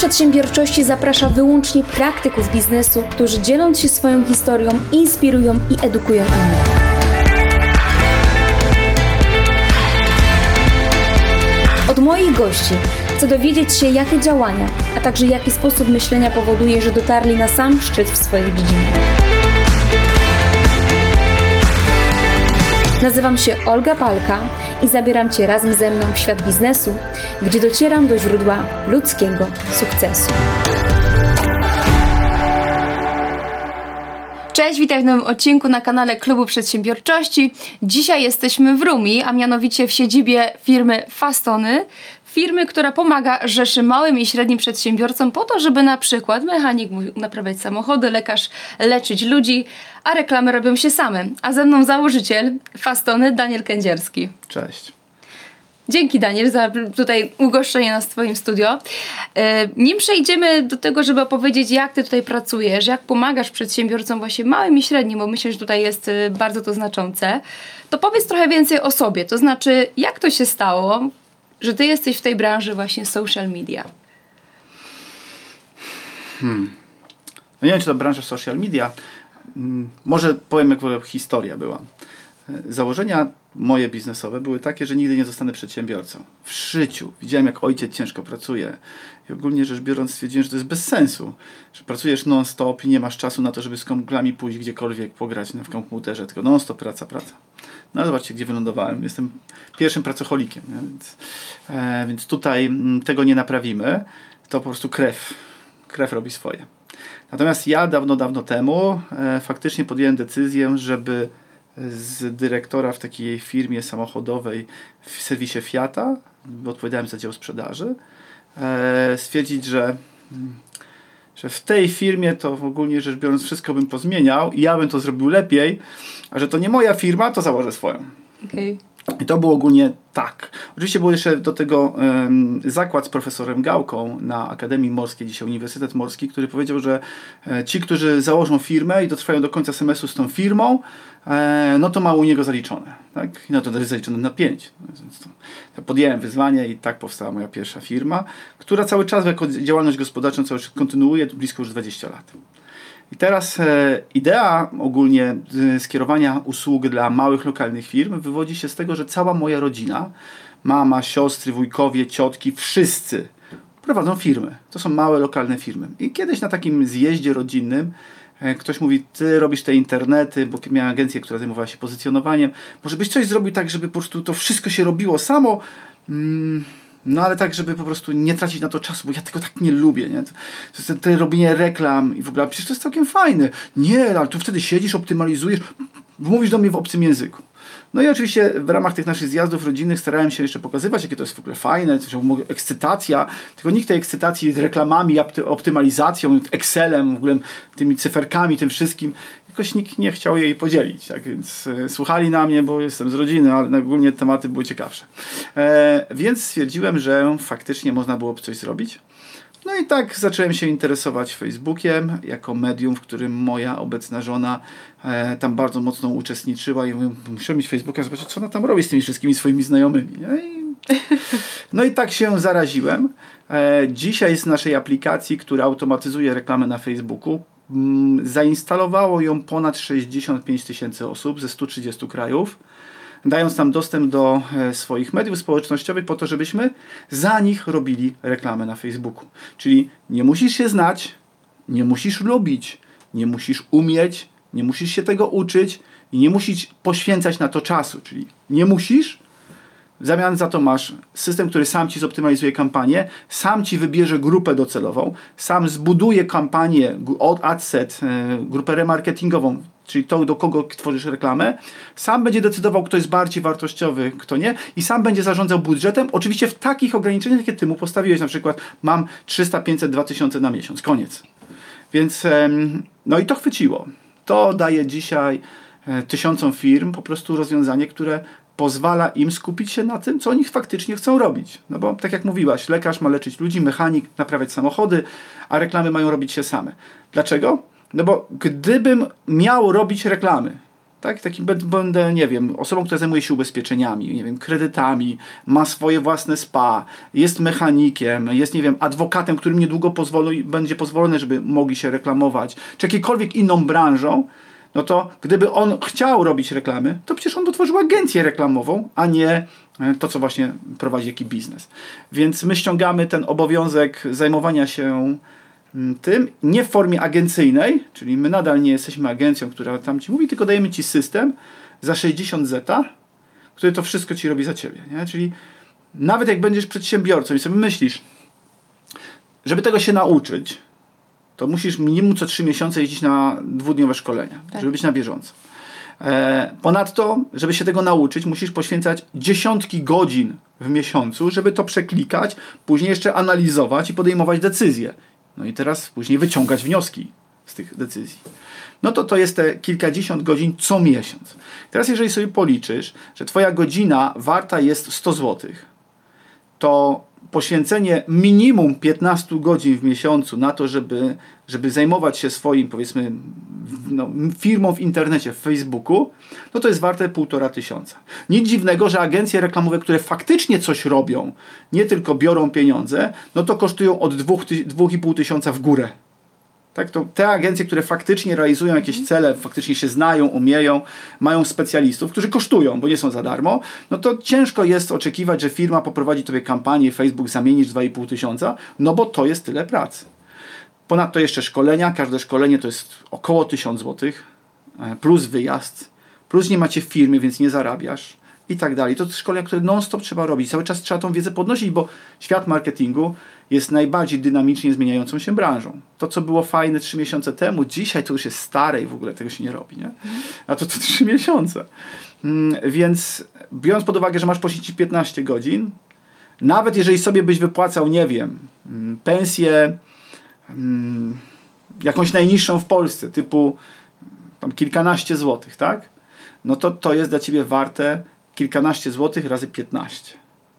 Przedsiębiorczości zaprasza wyłącznie praktyków biznesu, którzy dzieląc się swoją historią, inspirują i edukują innych. Od moich gości chcę dowiedzieć się, jakie działania, a także jaki sposób myślenia powoduje, że dotarli na sam szczyt w swojej dziedzinie. Nazywam się Olga Palka i zabieram Cię razem ze mną w świat biznesu, gdzie docieram do źródła ludzkiego sukcesu. Cześć, witaj w nowym odcinku na kanale Klubu Przedsiębiorczości. Dzisiaj jesteśmy w Rumi, a mianowicie w siedzibie firmy Fastony. Firmy, która pomaga rzeszy małym i średnim przedsiębiorcom po to, żeby na przykład mechanik mógł naprawiać samochody, lekarz leczyć ludzi, a reklamy robią się same. A ze mną założyciel Fastony Daniel Kędzierski. Cześć. Dzięki Daniel za tutaj ugoszczenie nas w Twoim studio. E, nim przejdziemy do tego, żeby opowiedzieć, jak Ty tutaj pracujesz, jak pomagasz przedsiębiorcom właśnie małym i średnim, bo myślę, że tutaj jest e, bardzo to znaczące, to powiedz trochę więcej o sobie. To znaczy, jak to się stało, że Ty jesteś w tej branży właśnie social media? Hmm. No nie wiem, czy to branża social media. Hmm, może powiem, jak historia była. Założenia moje biznesowe były takie, że nigdy nie zostanę przedsiębiorcą. W życiu. Widziałem, jak ojciec ciężko pracuje. I ogólnie rzecz biorąc stwierdziłem, że to jest bez sensu. Że pracujesz non-stop i nie masz czasu na to, żeby z kumplami pójść gdziekolwiek, pograć w komputerze, tylko non-stop praca, praca. No zobaczcie, gdzie wylądowałem. Jestem pierwszym pracocholikiem, więc, e, więc tutaj m, mm, tego nie naprawimy. To po prostu krew. Krew robi swoje. Natomiast ja dawno, dawno temu e, faktycznie podjąłem decyzję, żeby z dyrektora w takiej firmie samochodowej w serwisie Fiata, odpowiadałem za dział sprzedaży, e, stwierdzić, że, że w tej firmie to ogólnie rzecz biorąc wszystko bym pozmieniał i ja bym to zrobił lepiej, a że to nie moja firma, to założę swoją. Okay. I to było ogólnie tak. Oczywiście był jeszcze do tego um, zakład z profesorem Gałką na Akademii Morskiej, dzisiaj Uniwersytet Morski, który powiedział, że e, ci, którzy założą firmę i dotrwają do końca semestru z tą firmą, e, no to ma u niego zaliczone. Tak? I no to jest zaliczone na 5. To, podjąłem wyzwanie i tak powstała moja pierwsza firma, która cały czas jako działalność gospodarczą cały czas kontynuuje blisko już 20 lat. I teraz e, idea ogólnie e, skierowania usług dla małych lokalnych firm wywodzi się z tego, że cała moja rodzina, mama, siostry, wujkowie, ciotki, wszyscy prowadzą firmy. To są małe lokalne firmy. I kiedyś na takim zjeździe rodzinnym e, ktoś mówi, ty robisz te internety, bo miałem agencję, która zajmowała się pozycjonowaniem. Może byś coś zrobił tak, żeby po prostu to wszystko się robiło samo. Mm no ale tak, żeby po prostu nie tracić na to czasu, bo ja tego tak nie lubię, nie? To, to, robienie reklam i w ogóle, przecież to jest całkiem fajne. Nie, ale tu wtedy siedzisz, optymalizujesz, mówisz do mnie w obcym języku. No i oczywiście w ramach tych naszych zjazdów rodzinnych starałem się jeszcze pokazywać, jakie to jest w ogóle fajne, ekscytacja, tylko nikt tej ekscytacji reklamami, optymalizacją, Excelem, w ogóle tymi cyferkami, tym wszystkim, jakoś nikt nie chciał jej podzielić, tak więc e, słuchali na mnie, bo jestem z rodziny, ale ogólnie tematy były ciekawsze. E, więc stwierdziłem, że faktycznie można byłoby coś zrobić. No i tak zacząłem się interesować Facebookiem jako medium, w którym moja obecna żona e, tam bardzo mocno uczestniczyła i musiałem mieć Facebooka, zobaczyć, co ona tam robi z tymi wszystkimi swoimi znajomymi. No i, no i tak się zaraziłem. E, dzisiaj z naszej aplikacji, która automatyzuje reklamę na Facebooku, zainstalowało ją ponad 65 tysięcy osób ze 130 krajów dając nam dostęp do e, swoich mediów społecznościowych po to, żebyśmy za nich robili reklamę na Facebooku. Czyli nie musisz się znać, nie musisz lubić, nie musisz umieć, nie musisz się tego uczyć i nie musisz poświęcać na to czasu. Czyli nie musisz, w zamian za to masz system, który sam ci zoptymalizuje kampanię, sam ci wybierze grupę docelową, sam zbuduje kampanię od adset, grupę remarketingową, czyli to, do kogo tworzysz reklamę, sam będzie decydował, kto jest bardziej wartościowy, kto nie i sam będzie zarządzał budżetem, oczywiście w takich ograniczeniach, jakie ty mu postawiłeś, na przykład mam 300, 500, 2000 na miesiąc, koniec. Więc no i to chwyciło. To daje dzisiaj e, tysiącom firm po prostu rozwiązanie, które pozwala im skupić się na tym, co oni faktycznie chcą robić. No bo tak jak mówiłaś, lekarz ma leczyć ludzi, mechanik naprawiać samochody, a reklamy mają robić się same. Dlaczego? No bo gdybym miał robić reklamy, Tak, taki bę- będę, nie wiem, osobą, która zajmuje się ubezpieczeniami, nie wiem, kredytami, ma swoje własne spa, jest mechanikiem, jest, nie wiem, adwokatem, którym niedługo pozwoli, będzie pozwolone, żeby mogli się reklamować, czy jakiekolwiek inną branżą, no to gdyby on chciał robić reklamy, to przecież on otworzył agencję reklamową, a nie e, to, co właśnie prowadzi jaki biznes. Więc my ściągamy ten obowiązek zajmowania się mm, tym, nie w formie agencyjnej, czyli my nadal nie jesteśmy agencją, która tam ci mówi, tylko dajemy ci system za 60 zeta, który to wszystko ci robi za ciebie. Nie? Czyli nawet jak będziesz przedsiębiorcą i sobie myślisz, żeby tego się nauczyć, to musisz minimum co 3 miesiące jeździć na dwudniowe szkolenia, Tak. żeby być na bieżąco. E, ponadto, żeby się tego nauczyć, musisz poświęcać dziesiątki godzin w miesiącu, żeby to przeklikać, później jeszcze analizować i podejmować decyzje. No i teraz później wyciągać wnioski z tych decyzji. No to to jest te kilkadziesiąt godzin co miesiąc. Teraz jeżeli sobie policzysz, że twoja godzina warta jest 100 złotych, to poświęcenie minimum 15 godzin w miesiącu na to, żeby, żeby zajmować się swoim, powiedzmy, no, firmą w internecie, w Facebooku, no to jest warte półtora tysiąca. Nic dziwnego, że agencje reklamowe, które faktycznie coś robią, nie tylko biorą pieniądze, no to kosztują od 2,5 tysiąca w górę. Tak, to te agencje, które faktycznie realizują jakieś cele, faktycznie się znają, umieją, mają specjalistów, którzy kosztują, bo nie są za darmo, no to ciężko jest oczekiwać, że firma poprowadzi tobie kampanię, Facebook zamienisz 2,5 tysiąca, no bo to jest tyle pracy. Ponadto jeszcze szkolenia, każde szkolenie to jest około 1000 zł, e, plus wyjazd, plus nie macie firmy, więc nie zarabiasz i tak dalej. To szkolenia, które non-stop trzeba robić, cały czas trzeba tą wiedzę podnosić, bo świat marketingu jest najbardziej dynamicznie zmieniającą się branżą. To, co było fajne trzy miesiące temu, dzisiaj to już jest stare i w ogóle tego się nie robi, nie? A to to trzy miesiące. Mm, Więc biorąc pod uwagę, że masz poświęcić 15 godzin, nawet jeżeli sobie byś wypłacał, nie wiem, mm, pensję mm, jakąś najniższą w Polsce, typu tam kilkanaście złotych, tak? No to to jest dla ciebie warte kilkanaście złotych razy 15.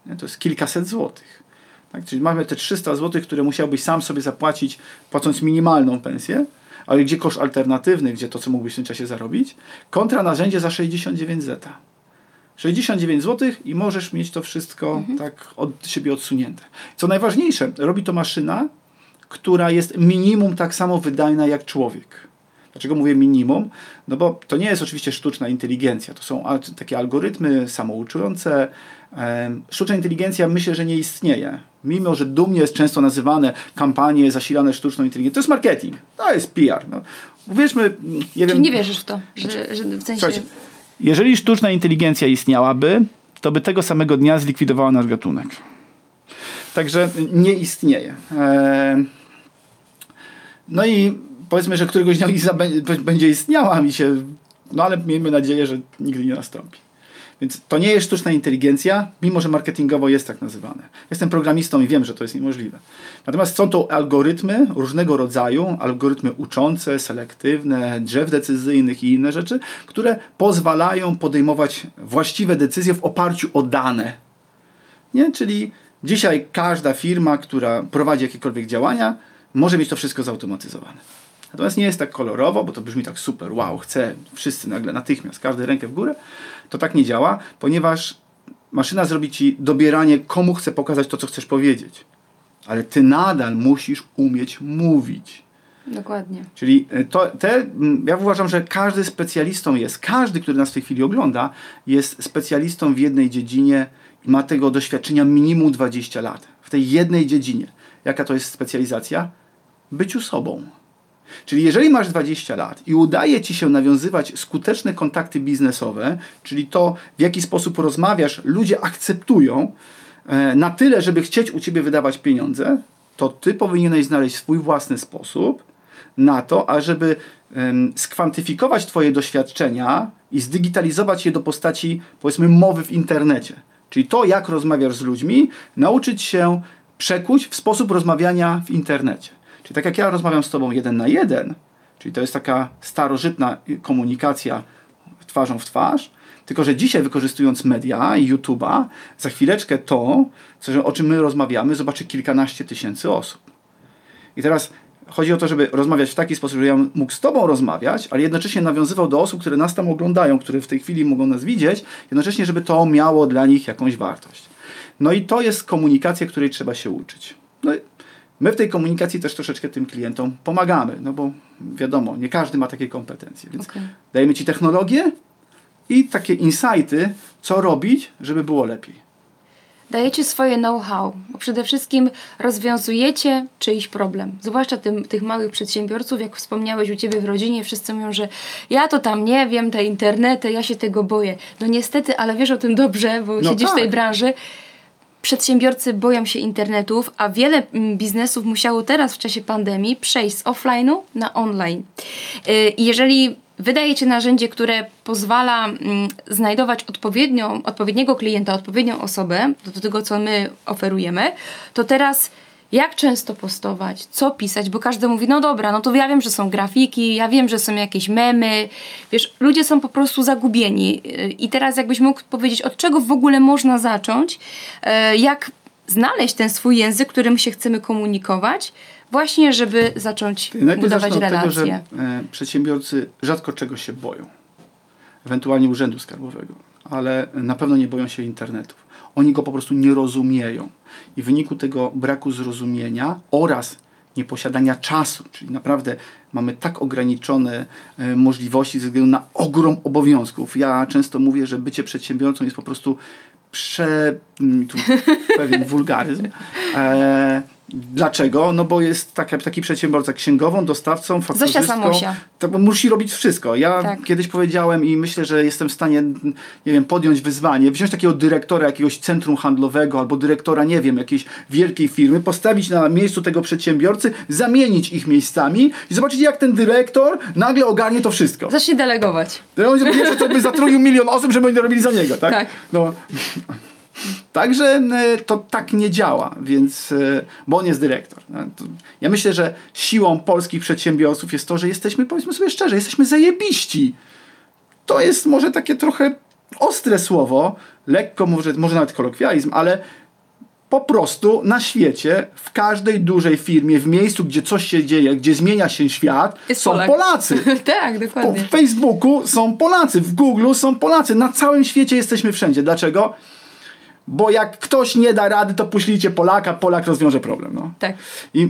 Nie? To jest kilkaset złotych. Tak? Czyli mamy te 300 złotych, które musiałbyś sam sobie zapłacić, płacąc minimalną pensję, ale gdzie koszt alternatywny, gdzie to, co mógłbyś w tym czasie zarobić, kontra narzędzie za 69 zeta. 69 zł i możesz mieć to wszystko tak od siebie odsunięte. Co najważniejsze, robi to maszyna, która jest minimum tak samo wydajna jak człowiek. Dlaczego mówię minimum? No bo to nie jest oczywiście sztuczna inteligencja. To są takie algorytmy samouczące. Em, Sztuczna inteligencja myślę, że nie istnieje. Mimo, że dumnie jest często nazywane kampanie zasilane sztuczną inteligencją. To jest marketing. To jest PR. No. Uwierzmy, nie Czyli wiem, nie wierzysz w to, że, że w sensie... Jeżeli sztuczna inteligencja istniałaby, to by tego samego dnia zlikwidowała nasz gatunek. Także nie istnieje. No i powiedzmy, że któregoś dnia Liza bę- będzie istniała mi się, no ale miejmy nadzieję, że nigdy nie nastąpi. Więc to nie jest sztuczna inteligencja, mimo że marketingowo jest tak nazywane. Jestem programistą i wiem, że to jest niemożliwe. Natomiast są to algorytmy różnego rodzaju, algorytmy uczące, selektywne, drzew decyzyjnych i inne rzeczy, które pozwalają podejmować właściwe decyzje w oparciu o dane. Nie? Czyli dzisiaj każda firma, która prowadzi jakiekolwiek działania, może mieć to wszystko zautomatyzowane. Natomiast nie jest tak kolorowo, bo to brzmi tak super, wow, chcę, wszyscy nagle natychmiast, każdy rękę w górę. To tak nie działa, ponieważ maszyna zrobi ci dobieranie, komu chce pokazać to, co chcesz powiedzieć. Ale ty nadal musisz umieć mówić. Dokładnie. Czyli e, to, te, ja uważam, że każdy specjalistą jest, każdy, który nas w tej chwili ogląda, jest specjalistą w jednej dziedzinie i ma tego doświadczenia minimum 20 lat. W tej jednej dziedzinie. Jaka to jest specjalizacja? Byciu sobą. Czyli jeżeli masz 20 lat i udaje ci się nawiązywać skuteczne kontakty biznesowe, czyli to, w jaki sposób rozmawiasz, ludzie akceptują e, na tyle, żeby chcieć u ciebie wydawać pieniądze, to ty powinieneś znaleźć swój własny sposób na to, ażeby skwantyfikować twoje doświadczenia i zdigitalizować je do postaci, powiedzmy, mowy w internecie. Czyli to, jak rozmawiasz z ludźmi, nauczyć się przekuć w sposób rozmawiania w internecie. Czyli tak jak ja rozmawiam z tobą jeden na jeden, czyli to jest taka starożytna komunikacja twarzą w twarz, tylko że dzisiaj wykorzystując media i YouTube'a, za chwileczkę to, co, o czym my rozmawiamy, zobaczy kilkanaście tysięcy osób. I teraz chodzi o to, żeby rozmawiać w taki sposób, że ja mógł z Tobą rozmawiać, ale jednocześnie nawiązywał do osób, które nas tam oglądają, które w tej chwili mogą nas widzieć, jednocześnie, żeby to miało dla nich jakąś wartość. No i to jest komunikacja, której trzeba się uczyć. No my w tej komunikacji też troszeczkę tym klientom pomagamy, no bo wiadomo, nie każdy ma takie kompetencje, więc Okej. dajemy Ci technologię i takie insighty, co robić, żeby było lepiej. Dajecie swoje know-how, bo przede wszystkim rozwiązujecie czyjś problem. Zwłaszcza tym, tych małych przedsiębiorców, jak wspomniałeś u Ciebie w rodzinie, wszyscy mówią, że ja to tam nie wiem, te internety, ja się tego boję. No niestety, ale wiesz o tym dobrze, bo No siedzisz w tej tak. branży. Przedsiębiorcy boją się internetów, a wiele mm, biznesów musiało teraz w czasie pandemii przejść z offline'u na online. Y, jeżeli wydajecie narzędzie, które pozwala mm, znajdować odpowiednią, odpowiedniego klienta, odpowiednią osobę do tego, co my oferujemy, to teraz jak często postować, co pisać, bo każdy mówi, no dobra, no to ja wiem, że są grafiki, ja wiem, że są jakieś memy, wiesz, ludzie są po prostu zagubieni i teraz jakbyś mógł powiedzieć, od czego w ogóle można zacząć, yy, jak znaleźć ten swój język, którym się chcemy komunikować, właśnie żeby zacząć Najpierw budować relacje. tego, że e, przedsiębiorcy rzadko czegoś się boją. Ewentualnie urzędu skarbowego, ale na pewno nie boją się internetów. Oni go po prostu nie rozumieją. I w wyniku tego braku zrozumienia oraz nieposiadania czasu, czyli naprawdę mamy tak ograniczone e, możliwości ze względu na ogrom obowiązków. Ja często mówię, że bycie przedsiębiorcą jest po prostu prze... mm, Tu pewien wulgaryzm. E, dlaczego? No bo jest taka, taki przedsiębiorca księgową, dostawcą, fakturzystką. Samosia. To musi robić wszystko. Ja Tak. kiedyś powiedziałem i myślę, że jestem w stanie, nie wiem, podjąć wyzwanie, wziąć takiego dyrektora jakiegoś centrum handlowego albo dyrektora, nie wiem, jakiejś wielkiej firmy, postawić na miejscu tego przedsiębiorcy, zamienić ich miejscami i zobaczyć, jak ten dyrektor nagle ogarnie to wszystko. Zacznij delegować. To on pierwsze to by zatrudnił milion osób, żeby oni robili za niego, tak? Tak. No. Także e, to tak nie działa, więc, e, bo on jest dyrektor. No, Ja myślę, że siłą polskich przedsiębiorców jest to, że jesteśmy, powiedzmy sobie szczerze, jesteśmy zajebiści. To jest może takie trochę ostre słowo, lekko, może, może nawet kolokwializm, ale po prostu na świecie, w każdej dużej firmie, w miejscu, gdzie coś się dzieje, gdzie zmienia się świat, Jest są Polak. Polacy. tak, Po, dokładnie. w Facebooku są Polacy, w Google są Polacy, na całym świecie jesteśmy wszędzie. Dlaczego? Bo jak ktoś nie da rady, to puślijcie Polaka, Polak rozwiąże problem. No. Tak. I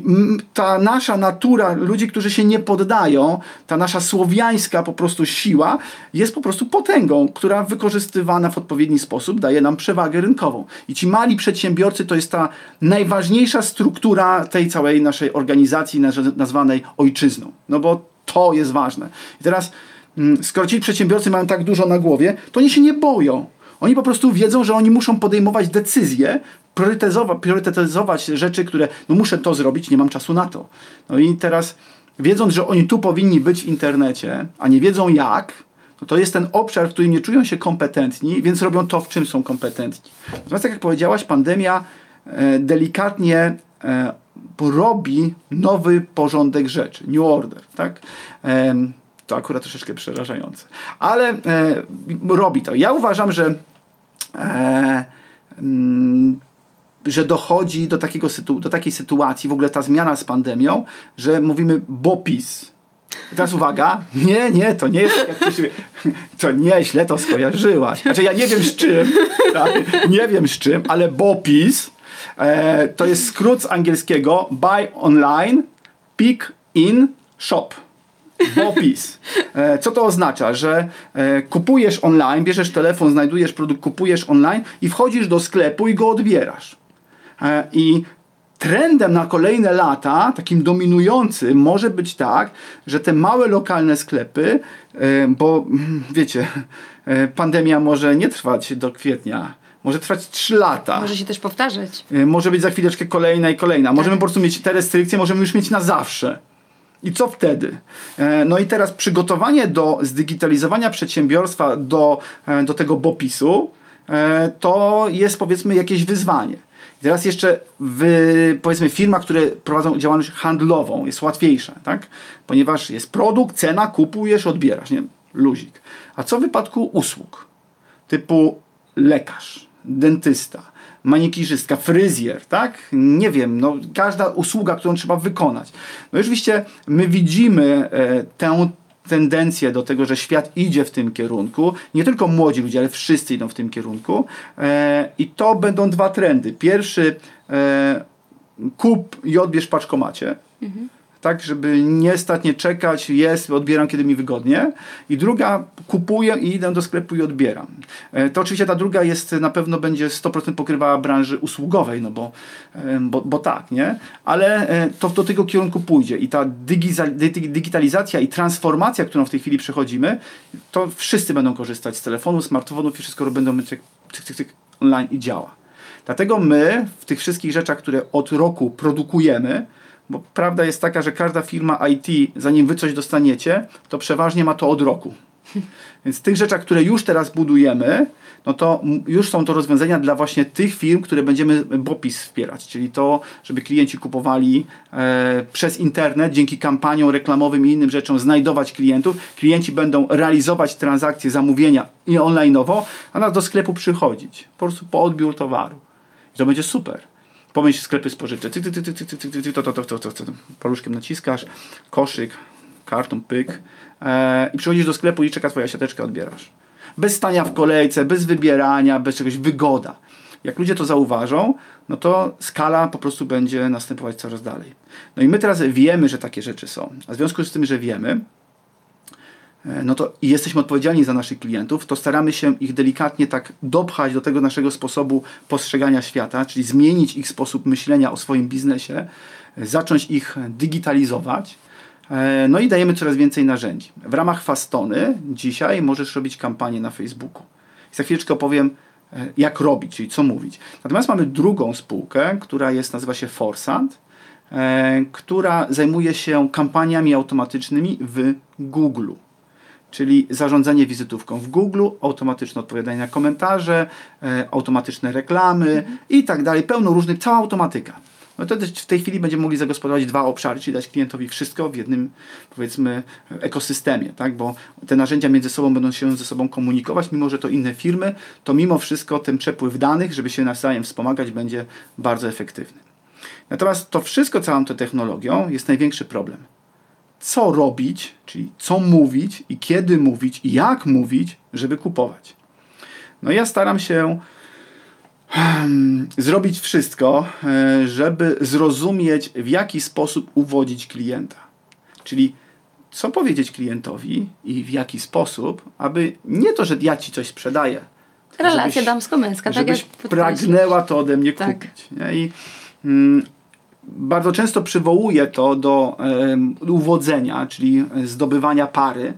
ta nasza natura, ludzi, którzy się nie poddają, ta nasza słowiańska po prostu siła jest po prostu potęgą, która wykorzystywana w odpowiedni sposób daje nam przewagę rynkową. I ci mali przedsiębiorcy to jest ta najważniejsza struktura tej całej naszej organizacji naz- nazwanej ojczyzną. No bo to jest ważne. I teraz, skoro ci przedsiębiorcy mają tak dużo na głowie, to oni się nie boją. Oni po prostu wiedzą, że oni muszą podejmować decyzje, priorytetyzować, priorytetyzować rzeczy, które no muszę to zrobić, nie mam czasu na to. No i teraz wiedząc, że oni tu powinni być w internecie, a nie wiedzą jak, no to jest ten obszar, w którym nie czują się kompetentni, więc robią to, w czym są kompetentni. Natomiast tak jak powiedziałaś, pandemia e, delikatnie e, robi nowy porządek rzeczy, new order, tak? Em, to akurat troszeczkę przerażające. Ale e, robi to. Ja uważam, że e, mm, że dochodzi do, takiego sytu, do takiej sytuacji, w ogóle ta zmiana z pandemią, że mówimy BOPIS. I teraz uwaga, nie, nie, to nie jest tak, to nieźle to skojarzyłaś. Znaczy ja nie wiem z czym, tak? nie wiem z czym, ale BOPIS e, to jest skrót z angielskiego Buy Online, Pick In Shop. BOPIS. E, Co to oznacza? Że e, kupujesz online, bierzesz telefon, znajdujesz produkt, kupujesz online i wchodzisz do sklepu i go odbierasz. E, I trendem na kolejne lata, takim dominującym, może być tak, że te małe lokalne sklepy, bo mm, wiecie, pandemia może nie trwać do kwietnia, może trwać 3 lata. Może się też powtarzać. Może być za chwileczkę kolejna i kolejna. Możemy po prostu mieć te restrykcje, możemy już mieć na zawsze. I co wtedy? E, No i teraz przygotowanie do zdigitalizowania przedsiębiorstwa do, e, do tego BOPIS-u e, to jest powiedzmy jakieś wyzwanie. I teraz jeszcze w, powiedzmy firma, które prowadzą działalność handlową jest łatwiejsza, tak? Ponieważ jest produkt, cena, kupujesz, odbierasz, nie? Luzik. A co w wypadku usług? typu lekarz, dentysta, Maniekirzystka, fryzjer, tak? Nie wiem, no każda usługa, którą trzeba wykonać. No i oczywiście my widzimy e, tę tendencję do tego, że świat idzie w tym kierunku. Nie tylko młodzi ludzie, ale wszyscy idą w tym kierunku. E, I to będą dwa trendy. Pierwszy, e, kup i odbierz paczkomacie. Tak, żeby nie stać, nie czekać, jest, odbieram kiedy mi wygodnie. I druga, kupuję i idę do sklepu i odbieram. E, To oczywiście ta druga jest, na pewno będzie 100% pokrywała branży usługowej, no bo, bo, bo tak, nie? Ale e, to do tego kierunku pójdzie i ta digitalizacja i transformacja, którą w tej chwili przechodzimy, to wszyscy będą korzystać z telefonu, smartfonów i wszystko będą mieć cyk, cyk, cyk, online i działa. Dlatego my w tych wszystkich rzeczach, które od roku produkujemy, bo prawda jest taka, że każda firma IT, zanim wy coś dostaniecie, to przeważnie ma to od roku. Więc w tych rzeczach, które już teraz budujemy, no to już są to rozwiązania dla właśnie tych firm, które będziemy BOPIS wspierać, czyli to, żeby klienci kupowali e, przez internet, dzięki kampaniom reklamowym i innym rzeczom znajdować klientów. Klienci będą realizować transakcje, zamówienia i online'owo, a nas do sklepu przychodzić, po prostu po odbiór towaru. I to będzie super. Pomyśl sklepy spożywcze. Ty, ty, ty, ty, ty, to, to, to, to. Paluszkiem naciskasz, koszyk, karton, pyk e, i przychodzisz do sklepu i czeka twoja siateczka, odbierasz. Bez stania w kolejce, bez wybierania, bez czegoś, wygoda. Jak ludzie to zauważą, no to skala po prostu będzie następować coraz dalej. No i my teraz wiemy, że takie rzeczy są. A w związku z tym, że wiemy, no to i jesteśmy odpowiedzialni za naszych klientów, to staramy się ich delikatnie tak dopchać do tego naszego sposobu postrzegania świata, czyli zmienić ich sposób myślenia o swoim biznesie, e, zacząć ich digitalizować. E, No i dajemy coraz więcej narzędzi. W ramach Fastony dzisiaj możesz robić kampanię na Facebooku. I za chwileczkę opowiem, e, jak robić, czyli co mówić. Natomiast mamy drugą spółkę, która jest, nazywa się Forsant, e, która zajmuje się kampaniami automatycznymi w Google czyli zarządzanie wizytówką w Google, automatyczne odpowiadanie na komentarze, e, automatyczne reklamy i tak dalej, pełno różnych, cała automatyka. No to w tej chwili będziemy mogli zagospodarować dwa obszary, czyli dać klientowi wszystko w jednym, powiedzmy, ekosystemie, tak? bo te narzędzia między sobą będą się ze sobą komunikować, mimo że to inne firmy, to mimo wszystko ten przepływ danych, żeby się nawzajem wspomagać, będzie bardzo efektywny. Natomiast to wszystko, całą tą technologią, jest największy problem co robić, czyli co mówić i kiedy mówić i jak mówić, żeby kupować. No ja staram się hmm, zrobić wszystko, e, żeby zrozumieć, w jaki sposób uwodzić klienta. Czyli co powiedzieć klientowi i w jaki sposób, aby nie to, że ja ci coś sprzedaję. Relacja żebyś- damsko-męska, tak jak żebyś pragnęła to ode mnie Tak. kupić. Nie? I mm, bardzo często przywołuję to do uwodzenia, czyli zdobywania pary e,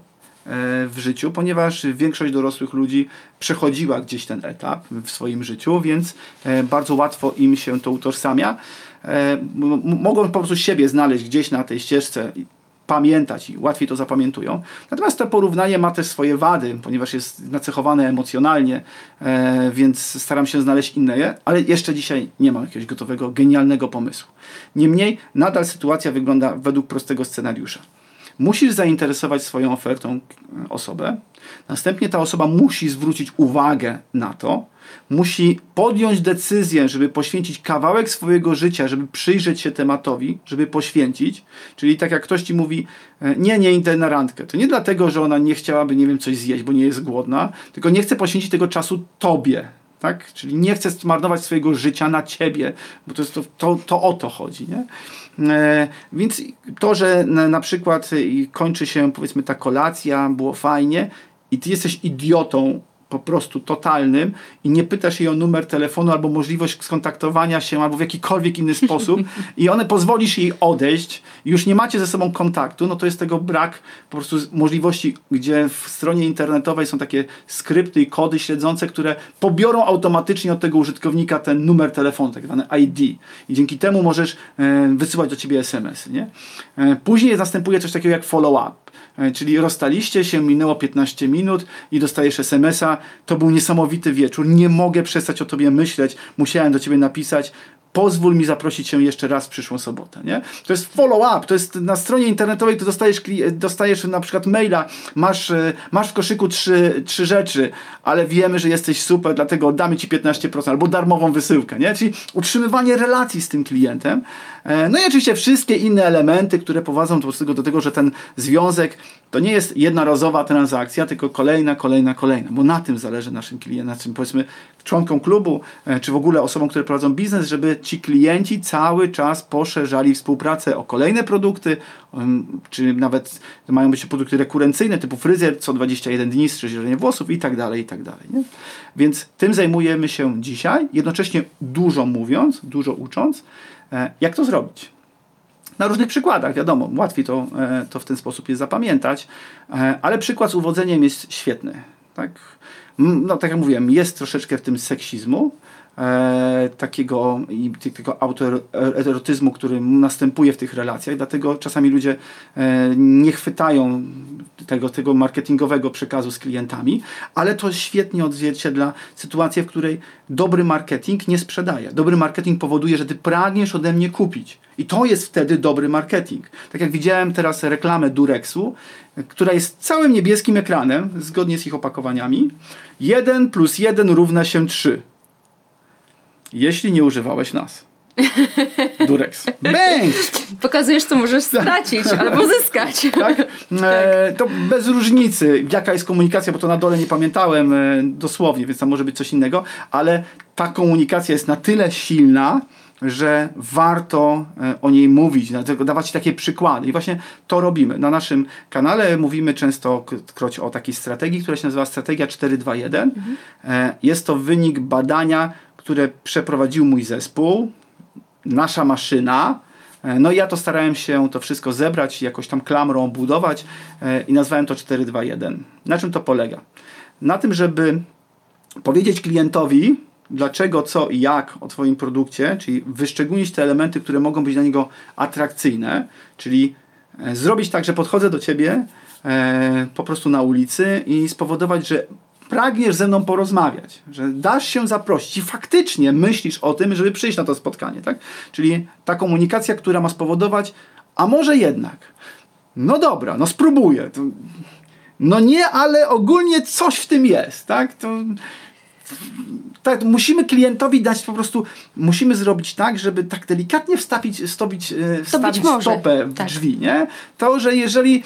w życiu, ponieważ większość dorosłych ludzi przechodziła gdzieś ten etap w swoim życiu, więc e, bardzo łatwo im się to utożsamia. E, mogą po prostu siebie znaleźć gdzieś na tej ścieżce pamiętać i łatwiej to zapamiętują. Natomiast to porównanie ma też swoje wady, ponieważ jest nacechowane emocjonalnie, e, więc staram się znaleźć inne, ale jeszcze dzisiaj nie mam jakiegoś gotowego, genialnego pomysłu. Niemniej nadal sytuacja wygląda według prostego scenariusza. Musisz zainteresować swoją ofertą e, osobę, następnie ta osoba musi zwrócić uwagę na to, musi podjąć decyzję, żeby poświęcić kawałek swojego życia, żeby przyjrzeć się tematowi, żeby poświęcić. Czyli tak jak ktoś ci mówi, e, nie, nie idę na randkę. To nie dlatego, że ona nie chciałaby, nie wiem, coś zjeść, bo nie jest głodna, tylko nie chce poświęcić tego czasu tobie. Tak? Czyli nie chce zmarnować swojego życia na ciebie, bo to, jest to, to, to o to chodzi. Nie? E, więc to, że na, na przykład e, kończy się powiedzmy ta kolacja, było fajnie i ty jesteś idiotą po prostu totalnym i nie pytasz jej o numer telefonu albo możliwość skontaktowania się albo w jakikolwiek inny sposób i one pozwolisz jej odejść już nie macie ze sobą kontaktu, no to jest tego brak po prostu możliwości, gdzie w stronie internetowej są takie skrypty i kody śledzące, które pobiorą automatycznie od tego użytkownika ten numer telefonu, tak zwany ID i dzięki temu możesz e, wysyłać do ciebie SMS, nie? E, później następuje coś takiego jak follow-up. E, Czyli rozstaliście się, minęło 15 minut i dostajesz SMS-a. To był niesamowity wieczór. Nie mogę przestać o tobie myśleć. Musiałem do ciebie napisać. Pozwól mi zaprosić cię jeszcze raz w przyszłą sobotę, nie? To jest follow-up, to jest na stronie internetowej, to dostajesz, dostajesz na przykład maila, masz, e, masz w koszyku trzy, trzy rzeczy, ale wiemy, że jesteś super, dlatego damy ci 15% albo darmową wysyłkę, nie? Czyli utrzymywanie relacji z tym klientem. E, No i oczywiście wszystkie inne elementy, które prowadzą do tego, że ten związek to nie jest jednorazowa transakcja, tylko kolejna, kolejna, kolejna, bo na tym zależy naszym klientom, na czym powiedzmy członkom klubu, e, czy w ogóle osobom, które prowadzą biznes, żeby ci klienci cały czas poszerzali współpracę o kolejne produkty, czy nawet mają być produkty rekurencyjne, typu fryzjer co 21 dni, strzyżenie włosów i tak dalej, i tak dalej. Nie? Więc tym zajmujemy się dzisiaj, jednocześnie dużo mówiąc, dużo ucząc, e, jak to zrobić na różnych przykładach, wiadomo, łatwiej to, e, to w ten sposób jest zapamiętać, e, ale przykład z uwodzeniem jest świetny. Tak? No, tak jak mówiłem, jest troszeczkę w tym seksizmu, e, takiego i takiego autoerotyzmu, który następuje w tych relacjach, dlatego czasami ludzie e, nie chwytają tego, tego marketingowego przekazu z klientami, ale to świetnie odzwierciedla sytuację, w której dobry marketing nie sprzedaje. Dobry marketing powoduje, że ty pragniesz ode mnie kupić. I to jest wtedy dobry marketing. Tak jak widziałem teraz reklamę Durexu, która jest całym niebieskim ekranem, zgodnie z ich opakowaniami. 1 plus 1 równa się 3. Jeśli nie używałeś nas. Durex. Bang! Pokazujesz, co możesz stracić albo zyskać. tak? E, to bez różnicy, jaka jest komunikacja, bo to na dole nie pamiętałem e, dosłownie, więc tam może być coś innego, ale ta komunikacja jest na tyle silna, że warto e, o niej mówić, dawać takie przykłady. I właśnie to robimy. Na naszym kanale mówimy często kroć o takiej strategii, która się nazywa Strategia 421. E, Jest to wynik badania, które przeprowadził mój zespół, nasza maszyna. E, No i ja to starałem się to wszystko zebrać, jakoś tam klamrą budować e, i nazwałem to 421. Na czym to polega? Na tym, żeby powiedzieć klientowi, dlaczego, co i jak o Twoim produkcie, czyli wyszczególnić te elementy, które mogą być dla niego atrakcyjne, czyli e, zrobić tak, że podchodzę do Ciebie po prostu na ulicy i spowodować, że pragniesz ze mną porozmawiać, że dasz się zaprosić i faktycznie myślisz o tym, żeby przyjść na to spotkanie, tak? Czyli ta komunikacja, która ma spowodować, a może jednak, no dobra, no spróbuję. No nie, ale ogólnie coś w tym jest, tak? To, tak, musimy klientowi dać po prostu, musimy zrobić tak, żeby tak delikatnie wstawić, stopić, e, wstawić może, stopę w tak. drzwi, nie? To, że jeżeli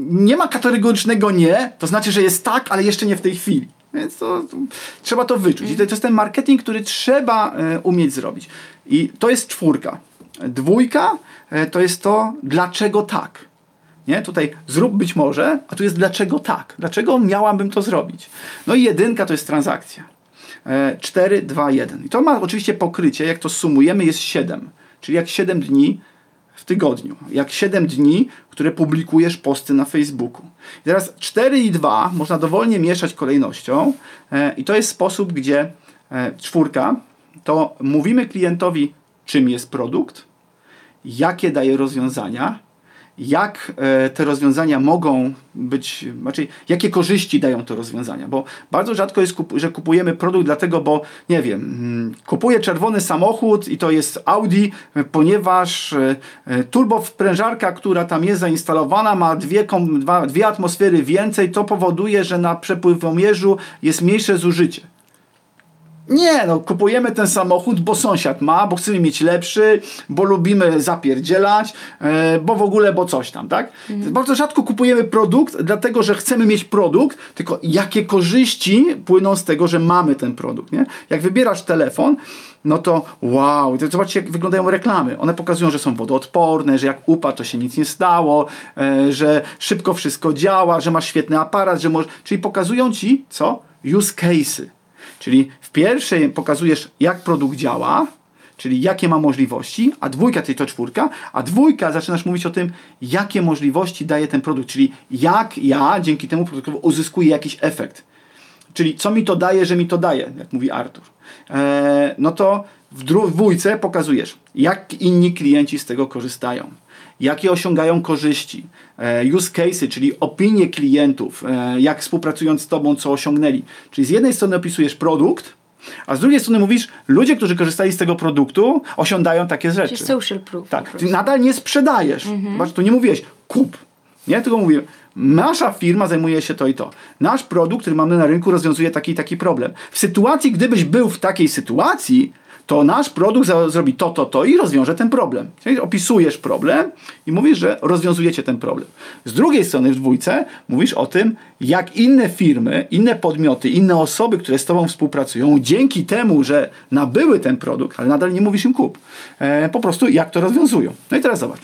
nie ma kategorycznego nie, to znaczy, że jest tak, ale jeszcze nie w tej chwili. Więc to, to trzeba to wyczuć. I to, to jest ten marketing, który trzeba e, umieć zrobić. I to jest czwórka. Dwójka e, to jest to, dlaczego tak. Nie? Tutaj zrób być może, a tu jest dlaczego tak. Dlaczego miałabym to zrobić? No i jedynka to jest transakcja. E, 4, 2, 1. I to ma oczywiście pokrycie, jak to sumujemy, jest 7. Czyli jak 7 dni w tygodniu. Jak 7 dni, które publikujesz posty na Facebooku. I teraz 4 i 2 można dowolnie mieszać kolejnością e, i to jest sposób, gdzie e, czwórka to mówimy klientowi, czym jest produkt, jakie daje rozwiązania, jak e, te rozwiązania mogą być, znaczy jakie korzyści dają te rozwiązania, bo bardzo rzadko jest, że kupujemy produkt dlatego, bo nie wiem, mm, kupuję czerwony samochód i to jest Audi, ponieważ e, e, turbowprężarka, która tam jest zainstalowana, ma dwie, dwie atmosfery więcej, to powoduje, że na przepływomierzu jest mniejsze zużycie. Nie, no kupujemy ten samochód, bo sąsiad ma, bo chcemy mieć lepszy, bo lubimy zapierdzielać, e, bo w ogóle, bo coś tam, tak? Bardzo rzadko kupujemy produkt, dlatego że chcemy mieć produkt, tylko jakie korzyści płyną z tego, że mamy ten produkt, nie? Jak wybierasz telefon, no to wow, to zobaczcie jak wyglądają reklamy. One pokazują, że są wodoodporne, że jak upa, to się nic nie stało, e, że szybko wszystko działa, że masz świetny aparat, że możesz... Czyli pokazują ci, co? Use case'y. Czyli w pierwszej pokazujesz, jak produkt działa, czyli jakie ma możliwości, a dwójka, czyli to czwórka, a dwójka zaczynasz mówić o tym, jakie możliwości daje ten produkt, czyli jak ja dzięki temu produktowi uzyskuję jakiś efekt. Czyli co mi to daje, że mi to daje, jak mówi Artur. Eee, no to w dwójce pokazujesz, jak inni klienci z tego korzystają, jakie osiągają korzyści, use cases, czyli opinie klientów, e, jak współpracując z Tobą, co osiągnęli. Czyli z jednej strony opisujesz produkt, A z drugiej strony mówisz, ludzie, którzy korzystali z tego produktu, osiądają takie rzeczy. Czyli social proof. Tak, ty prostu. nadal nie sprzedajesz. Zobacz, tu nie mówiłeś kup. Nie, tylko mówię, nasza firma zajmuje się to i to. Nasz produkt, który mamy na rynku, rozwiązuje taki i taki problem. W sytuacji, gdybyś był w takiej sytuacji, to nasz produkt zrobi to, to, to i rozwiąże ten problem. Czyli opisujesz problem i mówisz, że rozwiązujecie ten problem. Z drugiej strony w dwójce mówisz o tym, jak inne firmy, inne podmioty, inne osoby, które z tobą współpracują, dzięki temu, że nabyły ten produkt, ale nadal nie mówisz im kup, e, po prostu jak to rozwiązują. No i teraz zobacz.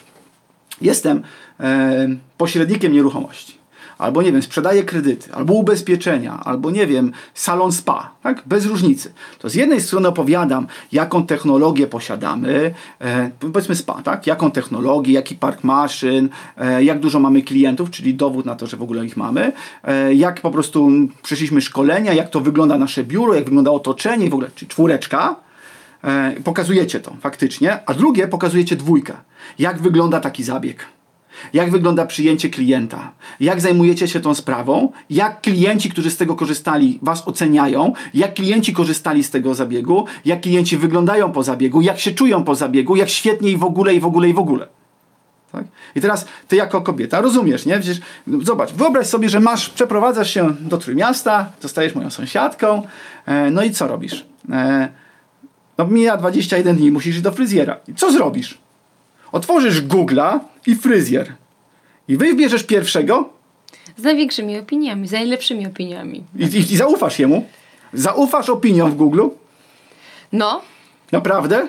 Jestem e, pośrednikiem nieruchomości. Albo nie wiem, sprzedaję kredyty, albo ubezpieczenia, albo nie wiem, salon spa, tak? Bez różnicy. To z jednej strony opowiadam, jaką technologię posiadamy, e, powiedzmy spa, tak? Jaką technologię, jaki park maszyn, e, jak dużo mamy klientów, czyli dowód na to, że w ogóle ich mamy, e, jak po prostu przeszliśmy szkolenia, jak to wygląda nasze biuro, jak wygląda otoczenie w ogóle, czyli czwóreczka. E, pokazujecie to faktycznie, a drugie pokazujecie dwójkę. Jak wygląda taki zabieg? Jak wygląda przyjęcie klienta? Jak zajmujecie się tą sprawą? Jak klienci, którzy z tego korzystali, was oceniają? Jak klienci korzystali z tego zabiegu? Jak klienci wyglądają po zabiegu? Jak się czują po zabiegu? Jak świetnie i w ogóle, i w ogóle, i w ogóle? Tak? I teraz ty jako kobieta rozumiesz, nie? Przecież, no, zobacz, wyobraź sobie, że masz, przeprowadzasz się do Trójmiasta, zostajesz moją sąsiadką, e, no i co robisz? E, no mija 21 dni, musisz iść do fryzjera. I co zrobisz? Otworzysz Google'a i fryzjer. I wybierzesz pierwszego Z największymi opiniami, z najlepszymi opiniami. i, i, i zaufasz jemu. Zaufasz opiniom w Google? No, Naprawdę?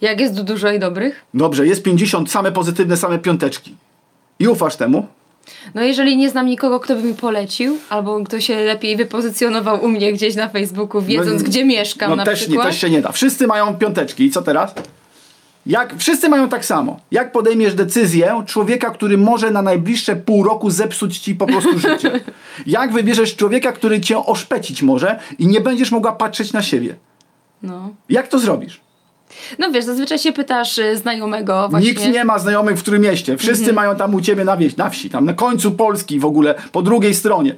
jak jest du- dużo i dobrych? Dobrze, jest 50, same pozytywne, same piąteczki. I ufasz temu? No jeżeli nie znam nikogo, kto by mi polecił, albo kto się lepiej wypozycjonował u mnie gdzieś na Facebooku, wiedząc No, gdzie mieszkam No na też, nie, przykład. też się nie da. Wszyscy mają piąteczki. I co teraz? Jak, wszyscy mają tak samo. Jak podejmiesz decyzję człowieka, który może na najbliższe pół roku zepsuć ci po prostu życie? Jak wybierzesz człowieka, który cię oszpecić może i nie będziesz mogła patrzeć na siebie? No. Jak to zrobisz? no wiesz, zazwyczaj się pytasz y, znajomego właśnie. Nikt nie ma znajomych w którym mieście. Wszyscy Mhm. mają tam u ciebie na wieś, na wsi, tam na końcu Polski w ogóle, po drugiej stronie.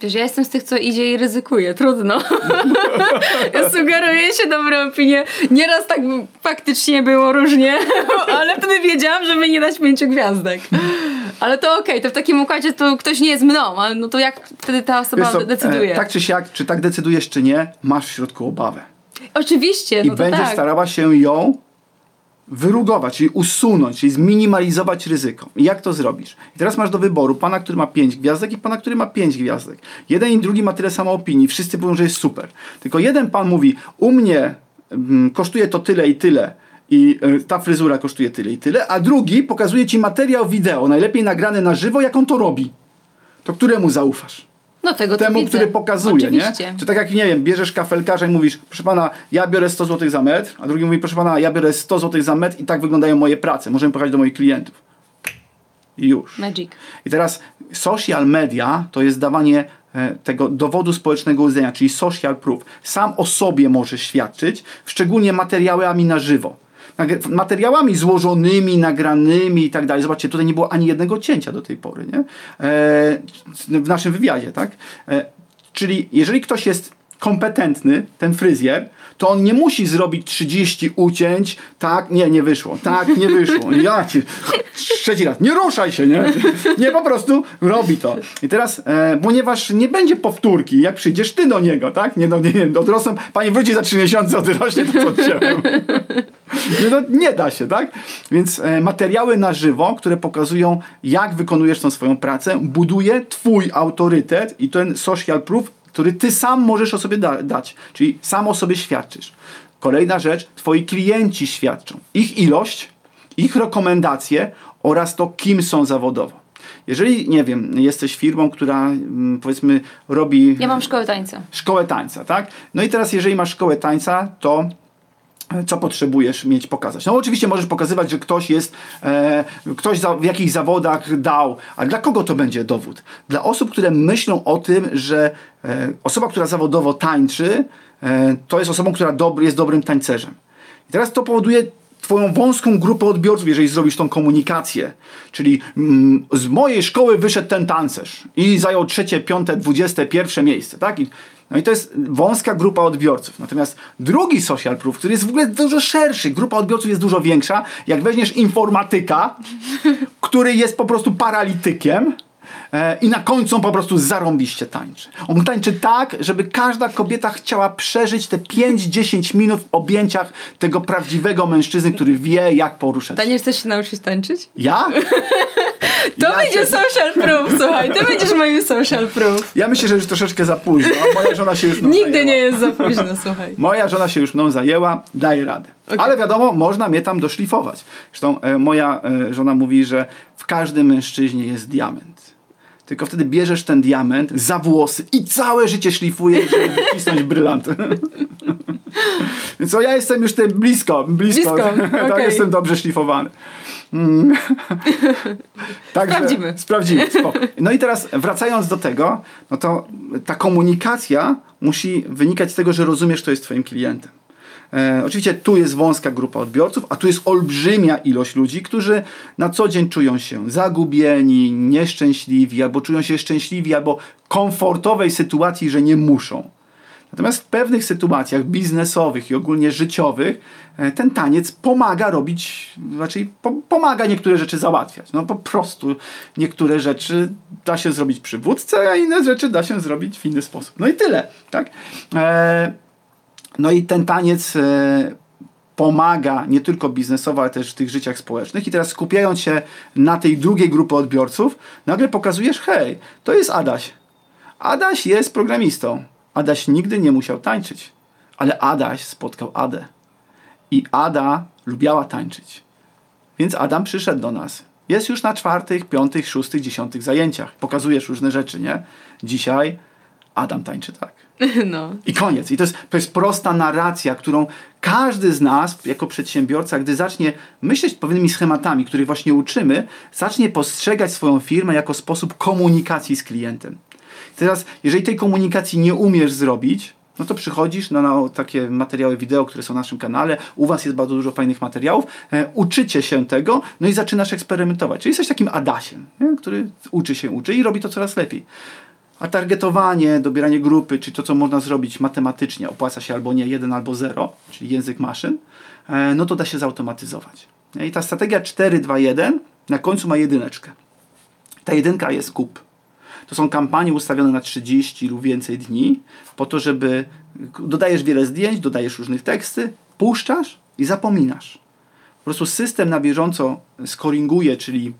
Wiesz, ja jestem z tych, co idzie i ryzykuje, trudno. ja sugeruję się dobre opinie. Nieraz tak faktycznie było różnie, ale wtedy wiedziałam, że mi nie dać pięciu gwiazdek. Ale to okej, to w takim układzie to ktoś nie jest mną, ale no to jak wtedy ta osoba co, decyduje? e, tak czy siak, czy tak decydujesz, czy nie, masz w środku obawę. Oczywiście, I no to będziesz tak. starała się ją wyrugować, czyli usunąć, czyli zminimalizować ryzyko. I jak to zrobisz? I teraz masz do wyboru pana, który ma 5 gwiazdek i pana, który ma 5 gwiazdek. Jeden i drugi ma tyle samo opinii, wszyscy mówią, że jest super. Tylko jeden pan mówi, u mnie mm, kosztuje to tyle i tyle i y, ta fryzura kosztuje tyle i tyle, a drugi pokazuje ci materiał wideo, najlepiej nagrany na żywo, jak on to robi. To któremu zaufasz? No tego temu, widzę. który pokazuje, nie? Czy tak jak, nie wiem, bierzesz kafelkarza i mówisz, proszę pana, ja biorę 100 zł za metr, a drugi mówi, proszę pana, ja biorę 100 zł za metr i tak wyglądają moje prace. Możemy pojechać do moich klientów. I już. Magic. I teraz social media to jest dawanie e, tego dowodu społecznego uznania, czyli social proof. Sam o sobie może świadczyć, szczególnie materiałami na żywo. Materiałami złożonymi, nagranymi i tak dalej. Zobaczcie, tutaj nie było ani jednego cięcia do tej pory, nie? E, w naszym wywiadzie, tak? E, czyli jeżeli ktoś jest kompetentny, ten fryzjer, to on nie musi zrobić 30 ucięć, tak, nie, nie wyszło, tak, nie wyszło, ja ci, trzeci raz, nie ruszaj się, nie? Nie, po prostu robi to. I teraz, e, ponieważ nie będzie powtórki, jak przyjdziesz ty do niego, tak? Nie, no, nie, nie, odrosną, pani wróci za 3 miesiące, odrośnie to, co. Nie, no, nie da się, tak? Więc e, materiały na żywo, które pokazują, jak wykonujesz tą swoją pracę, buduje twój autorytet i ten social proof, który ty sam możesz o sobie da- dać. Czyli sam o sobie świadczysz. Kolejna rzecz, twoi klienci świadczą. Ich ilość, ich rekomendacje oraz to, kim są zawodowo. Jeżeli, nie wiem, jesteś firmą, która mm, powiedzmy robi Ja mam szkołę tańca. szkołę tańca, tak? No i teraz, jeżeli masz szkołę tańca, to co potrzebujesz mieć pokazać? No oczywiście możesz pokazywać, że ktoś jest, e, ktoś za, w jakichś zawodach dał, ale dla kogo to będzie dowód? Dla osób, które myślą o tym, że e, osoba, która zawodowo tańczy, e, to jest osobą, która dobry, jest dobrym tańcerzem. I teraz to powoduje twoją wąską grupę odbiorców, jeżeli zrobisz tą komunikację. Czyli mm, z mojej szkoły wyszedł ten tancerz i zajął trzecie, piąte, dwudzieste, pierwsze miejsce, tak? I, no i to jest wąska grupa odbiorców. Natomiast drugi social proof, który jest w ogóle dużo szerszy, grupa odbiorców jest dużo większa. Jak weźmiesz informatyka, który jest po prostu paralitykiem, e, i na końcu on po prostu zarąbiście tańczy. On tańczy tak, żeby każda kobieta chciała przeżyć te 5-10 minut w objęciach tego prawdziwego mężczyzny, który wie, jak poruszać. Daniel, chcesz się nauczyć tańczyć? Ja? To Ja będzie się- social proof, słuchaj, to będziesz moim social proof. Ja myślę, że już troszeczkę za późno. Moja żona się już mną Nigdy zajęła. nie jest za późno, słuchaj. Moja żona się już mną zajęła, daje radę. Okej. Ale wiadomo, można mnie tam doszlifować. Zresztą e, moja e, żona mówi, że w każdym mężczyźnie jest diament. Tylko wtedy bierzesz ten diament za włosy i całe życie szlifujesz, żeby wycisnąć brylant. Więc o, ja jestem już tym blisko, blisko. Blisko, tak, okej. jestem dobrze szlifowany. Mm. Także Sprawdzimy. Sprawdzimy, spoko. No i teraz wracając do tego, no to ta komunikacja musi wynikać z tego, że rozumiesz, kto jest twoim klientem. E, oczywiście tu jest wąska grupa odbiorców, a tu jest olbrzymia ilość ludzi, którzy na co dzień czują się zagubieni, nieszczęśliwi, albo czują się szczęśliwi, albo komfortowej sytuacji, że nie muszą. Natomiast w pewnych sytuacjach biznesowych i ogólnie życiowych e, ten taniec pomaga robić, po, pomaga niektóre rzeczy załatwiać. No po prostu niektóre rzeczy da się zrobić przy wódce, a inne rzeczy da się zrobić w inny sposób. No i tyle, tak? E, no i ten taniec e, pomaga nie tylko biznesowo, ale też w tych życiach społecznych. I teraz skupiając się na tej drugiej grupie odbiorców, nagle pokazujesz, hej, to jest Adaś. Adaś jest programistą. Adaś nigdy nie musiał tańczyć, ale Adaś spotkał Adę. I Ada lubiała tańczyć. Więc Adam przyszedł do nas. Jest już na czwartych, piątych, szóstych, dziesiątych zajęciach. Pokazujesz różne rzeczy, nie? Dzisiaj Adam tańczy tak. No. I koniec. I to jest, to jest prosta narracja, którą każdy z nas, jako przedsiębiorca, gdy zacznie myśleć pewnymi schematami, których właśnie uczymy, zacznie postrzegać swoją firmę jako sposób komunikacji z klientem. Teraz, jeżeli tej komunikacji nie umiesz zrobić, no to przychodzisz na, takie materiały wideo, które są na naszym kanale. U Was jest bardzo dużo fajnych materiałów. E, uczycie się tego, no i zaczynasz eksperymentować. Czyli jesteś takim Adasiem, nie? który uczy się, uczy i robi to coraz lepiej. A targetowanie, dobieranie grupy, czy to, co można zrobić matematycznie, opłaca się albo nie, 1 albo 0, czyli język maszyn, e, no to da się zautomatyzować. I ta strategia 4, 2, 1 na końcu ma jedyneczkę. Ta jedynka jest kup. To są kampanie ustawione na 30 lub więcej dni, po to, żeby dodajesz wiele zdjęć, dodajesz różnych teksty, puszczasz i zapominasz. Po prostu system na bieżąco scoringuje, czyli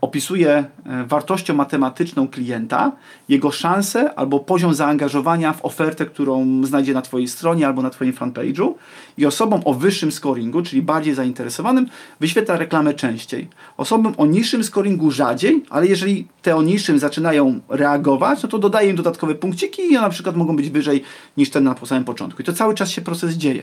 opisuje e, wartością matematyczną klienta, jego szanse albo poziom zaangażowania w ofertę, którą znajdzie na Twojej stronie albo na Twoim fanpage'u i osobom o wyższym scoringu, czyli bardziej zainteresowanym, wyświetla reklamę częściej. Osobom o niższym scoringu rzadziej, ale jeżeli te o niższym zaczynają reagować, no to dodaje im dodatkowe punkciki i one na przykład mogą być wyżej niż ten na samym początku. I to cały czas się proces dzieje.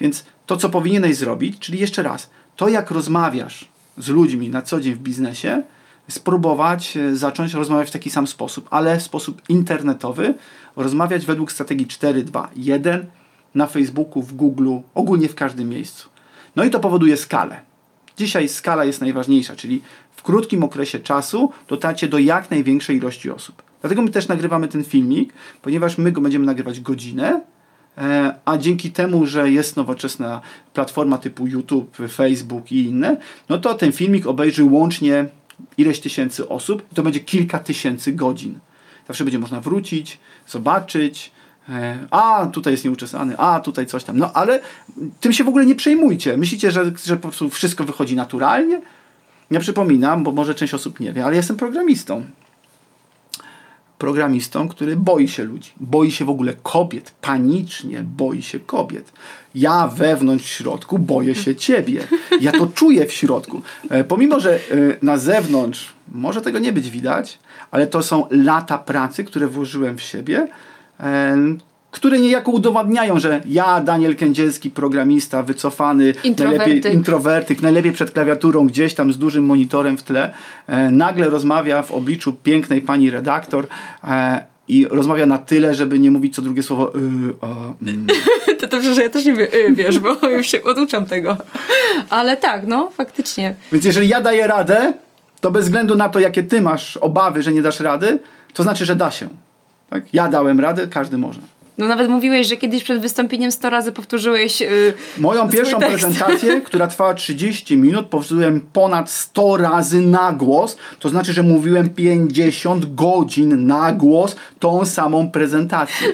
Więc to, co powinieneś zrobić, czyli jeszcze raz, to jak rozmawiasz z ludźmi na co dzień w biznesie, spróbować e, zacząć rozmawiać w taki sam sposób, ale w sposób internetowy, rozmawiać według strategii 4, 2, 1 na Facebooku, w Google, ogólnie w każdym miejscu. No i to powoduje skalę. Dzisiaj skala jest najważniejsza, czyli w krótkim okresie czasu dotarcie do jak największej ilości osób. Dlatego my też nagrywamy ten filmik, ponieważ my go będziemy nagrywać godzinę, a dzięki temu, że jest nowoczesna platforma typu YouTube, Facebook i inne, no to ten filmik obejrzy łącznie ileś tysięcy osób to będzie kilka tysięcy godzin. Zawsze będzie można wrócić, zobaczyć, e, a tutaj jest nieuczesany, a tutaj coś tam. No ale tym się w ogóle nie przejmujcie. Myślicie, że, że po prostu wszystko wychodzi naturalnie? Ja przypominam, bo może część osób nie wie, ale jestem programistą programistą, który boi się ludzi, boi się w ogóle kobiet, panicznie boi się kobiet. Ja wewnątrz środku boję się ciebie. Ja to czuję w środku. E, pomimo, że e, na zewnątrz może tego nie być widać, ale to są lata pracy, które włożyłem w siebie, które niejako udowadniają, że ja, Daniel Kędzielski, programista, wycofany, Introwertyk. najlepiej introwertyk, najlepiej przed klawiaturą, gdzieś tam z dużym monitorem w tle, e, nagle rozmawia w obliczu pięknej pani redaktor, e, i rozmawia na tyle, żeby nie mówić co drugie słowo y, a, mm. To dobrze, że ja też nie wie, y, wiesz, bo już się oduczam tego. Ale tak, no, faktycznie. Więc jeżeli ja daję radę, to bez względu na to, jakie ty masz obawy, że nie dasz rady, to znaczy, że da się. Tak? Ja dałem radę, każdy może. No nawet mówiłeś, że kiedyś przed wystąpieniem 100 razy powtórzyłeś yy, Moją pierwszą tekst. prezentację, która trwała 30 minut, powtórzyłem ponad 100 razy na głos. To znaczy, że mówiłem 50 godzin na głos tą samą prezentację.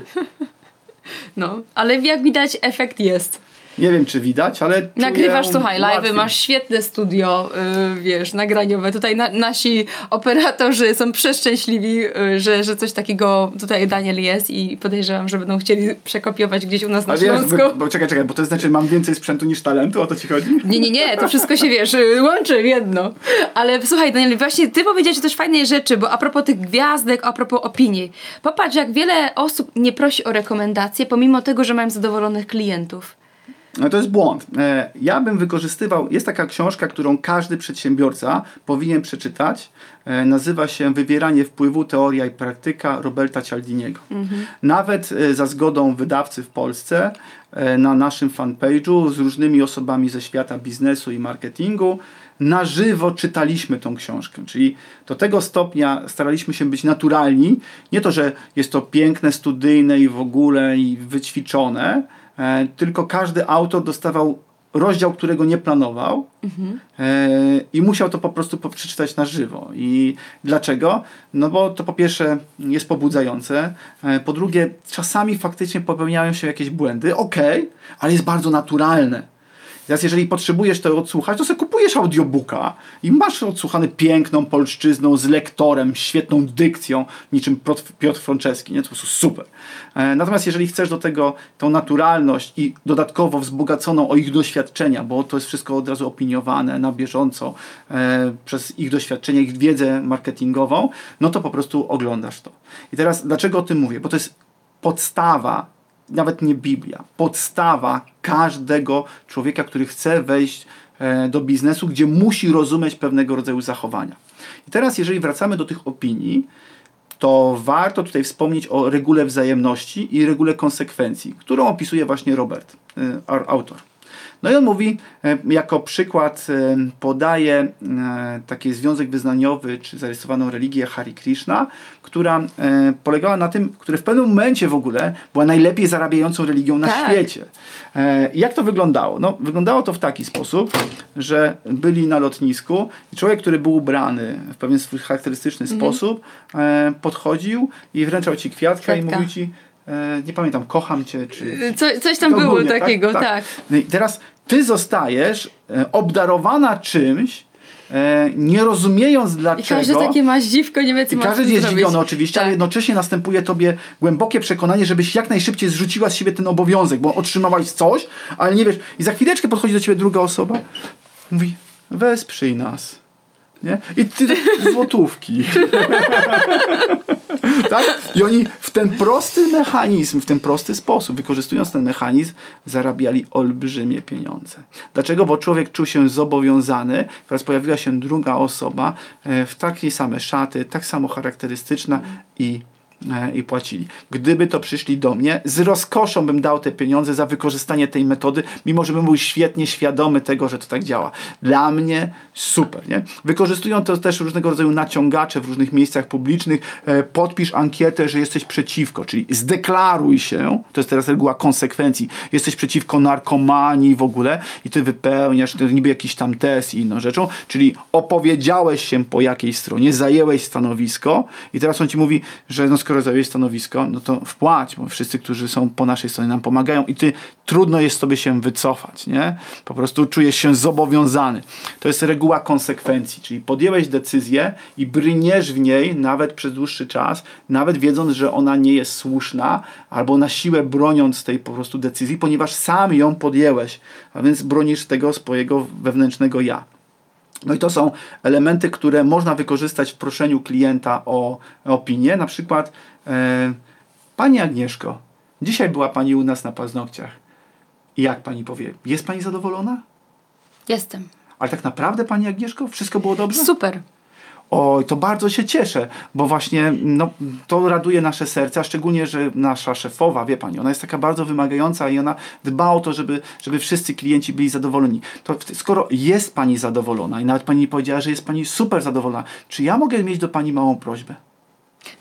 No, ale jak widać efekt jest. Nie wiem, czy widać, ale. czuję Nagrywasz, słuchaj, łatwiej. masz świetne studio, yy, wiesz, nagraniowe. Tutaj na, nasi operatorzy są przeszczęśliwi, yy, że, że coś takiego tutaj Daniel jest i podejrzewam, że będą chcieli przekopiować gdzieś u nas na wiesz, Śląsku. bo, bo czekaj, czekaj, bo to znaczy, mam więcej sprzętu niż talentu, o to ci chodzi? Nie, nie, nie, to wszystko się wiesz, łączy w jedno. Ale słuchaj, Daniel, właśnie ty powiedziałeś też fajnej rzeczy, bo a propos tych gwiazdek, a propos opinii. Popatrz, jak wiele osób nie prosi o rekomendacje, pomimo tego, że mają zadowolonych klientów. No to jest błąd. E, Ja bym wykorzystywał, jest taka książka, którą każdy przedsiębiorca powinien przeczytać. E, Nazywa się Wywieranie wpływu, teoria i praktyka Roberta Cialdiniego. Nawet e, za zgodą wydawcy w Polsce na naszym fanpage'u z różnymi osobami ze świata biznesu i marketingu na żywo czytaliśmy tą książkę. Czyli do tego stopnia staraliśmy się być naturalni. Nie to, że jest to piękne, studyjne i w ogóle i wyćwiczone, tylko każdy autor dostawał rozdział, którego nie planował e, i musiał to po prostu przeczytać na żywo. I dlaczego? No bo to po pierwsze jest pobudzające, e, po drugie czasami faktycznie popełniają się jakieś błędy, okej, ale jest bardzo naturalne. Teraz jeżeli potrzebujesz to odsłuchać, to sobie kupujesz audiobooka i masz odsłuchany piękną polszczyzną, z lektorem, świetną dykcją, niczym Piotr- Piotr Franceski, nie? To po prostu super. E, Natomiast jeżeli chcesz do tego tą naturalność i dodatkowo wzbogaconą o ich doświadczenia, bo to jest wszystko od razu opiniowane na bieżąco e, przez ich doświadczenia, ich wiedzę marketingową, no to po prostu oglądasz to. I teraz dlaczego o tym mówię? Bo to jest podstawa nawet nie Biblia, podstawa każdego człowieka, który chce wejść e, do biznesu, gdzie musi rozumieć pewnego rodzaju zachowania. I teraz, jeżeli wracamy do tych opinii, to warto tutaj wspomnieć o regule wzajemności i regule konsekwencji, którą opisuje właśnie Robert, e, autor. No i on mówi, e, jako przykład e, podaje e, taki związek wyznaniowy, czy zarejestrowaną religię Hari Krishna, która polegała na tym, które w pewnym momencie w ogóle była najlepiej zarabiającą religią na Tak. świecie. Jak to wyglądało? No, wyglądało to w taki sposób, że byli na lotnisku i człowiek, który był ubrany w pewien swój charakterystyczny sposób, e, podchodził i wręczał ci kwiatka, i Kwiatka. mówił ci, nie pamiętam, kocham cię, czy Co, coś tam było Ogólnie, tak? takiego, tak. Tak. No i teraz ty zostajesz e, obdarowana czymś, e, nie rozumiejąc I dlaczego. każde takie ma dziwko, nie wie co I każdy jest zdziwiony oczywiście, ale Tak. jednocześnie następuje tobie głębokie przekonanie, żebyś jak najszybciej zrzuciła z siebie ten obowiązek, bo otrzymałaś coś, ale nie wiesz. I za chwileczkę podchodzi do ciebie druga osoba, mówi, wesprzyj nas. Nie? I ty złotówki. tak? I oni w ten prosty mechanizm, w ten prosty sposób, wykorzystując ten mechanizm, zarabiali olbrzymie pieniądze. Dlaczego? Bo człowiek czuł się zobowiązany, teraz pojawiła się druga osoba e, w takiej same szaty, tak samo charakterystyczna i i płacili. Gdyby to przyszli do mnie, z rozkoszą bym dał te pieniądze za wykorzystanie tej metody, mimo że bym był świetnie świadomy tego, że to tak działa. Dla mnie super. Nie? Wykorzystują to też różnego rodzaju naciągacze w różnych miejscach publicznych. E, podpisz ankietę, że jesteś przeciwko, czyli zdeklaruj się, to jest teraz reguła konsekwencji, jesteś przeciwko narkomanii w ogóle i ty wypełniasz to niby jakiś tam test i inną rzeczą, czyli opowiedziałeś się po jakiejś stronie, zajęłeś stanowisko i teraz on ci mówi, że no skoro zajęłeś stanowisko, no to wpłać, bo wszyscy, którzy są po naszej stronie nam pomagają i ty trudno jest sobie się wycofać, nie? Po prostu czujesz się zobowiązany. To jest reguła konsekwencji, czyli podjęłeś decyzję i brniesz w niej nawet przez dłuższy czas, nawet wiedząc, że ona nie jest słuszna, albo na siłę broniąc tej po prostu decyzji, ponieważ sam ją podjęłeś, a więc bronisz tego swojego wewnętrznego ja. No i to są elementy, które można wykorzystać w proszeniu klienta o opinię. Na przykład, e, Pani Agnieszko, dzisiaj była Pani u nas na paznokciach. I jak Pani powie, jest Pani zadowolona? Jestem. Ale tak naprawdę, Pani Agnieszko, wszystko było dobrze? Super. Oj, to bardzo się cieszę, bo właśnie no, to raduje nasze serca, szczególnie, że nasza szefowa, wie pani, ona jest taka bardzo wymagająca i ona dba o to, żeby, żeby wszyscy klienci byli zadowoleni. To skoro jest pani zadowolona i nawet pani powiedziała, że jest pani super zadowolona, czy ja mogę mieć do pani małą prośbę?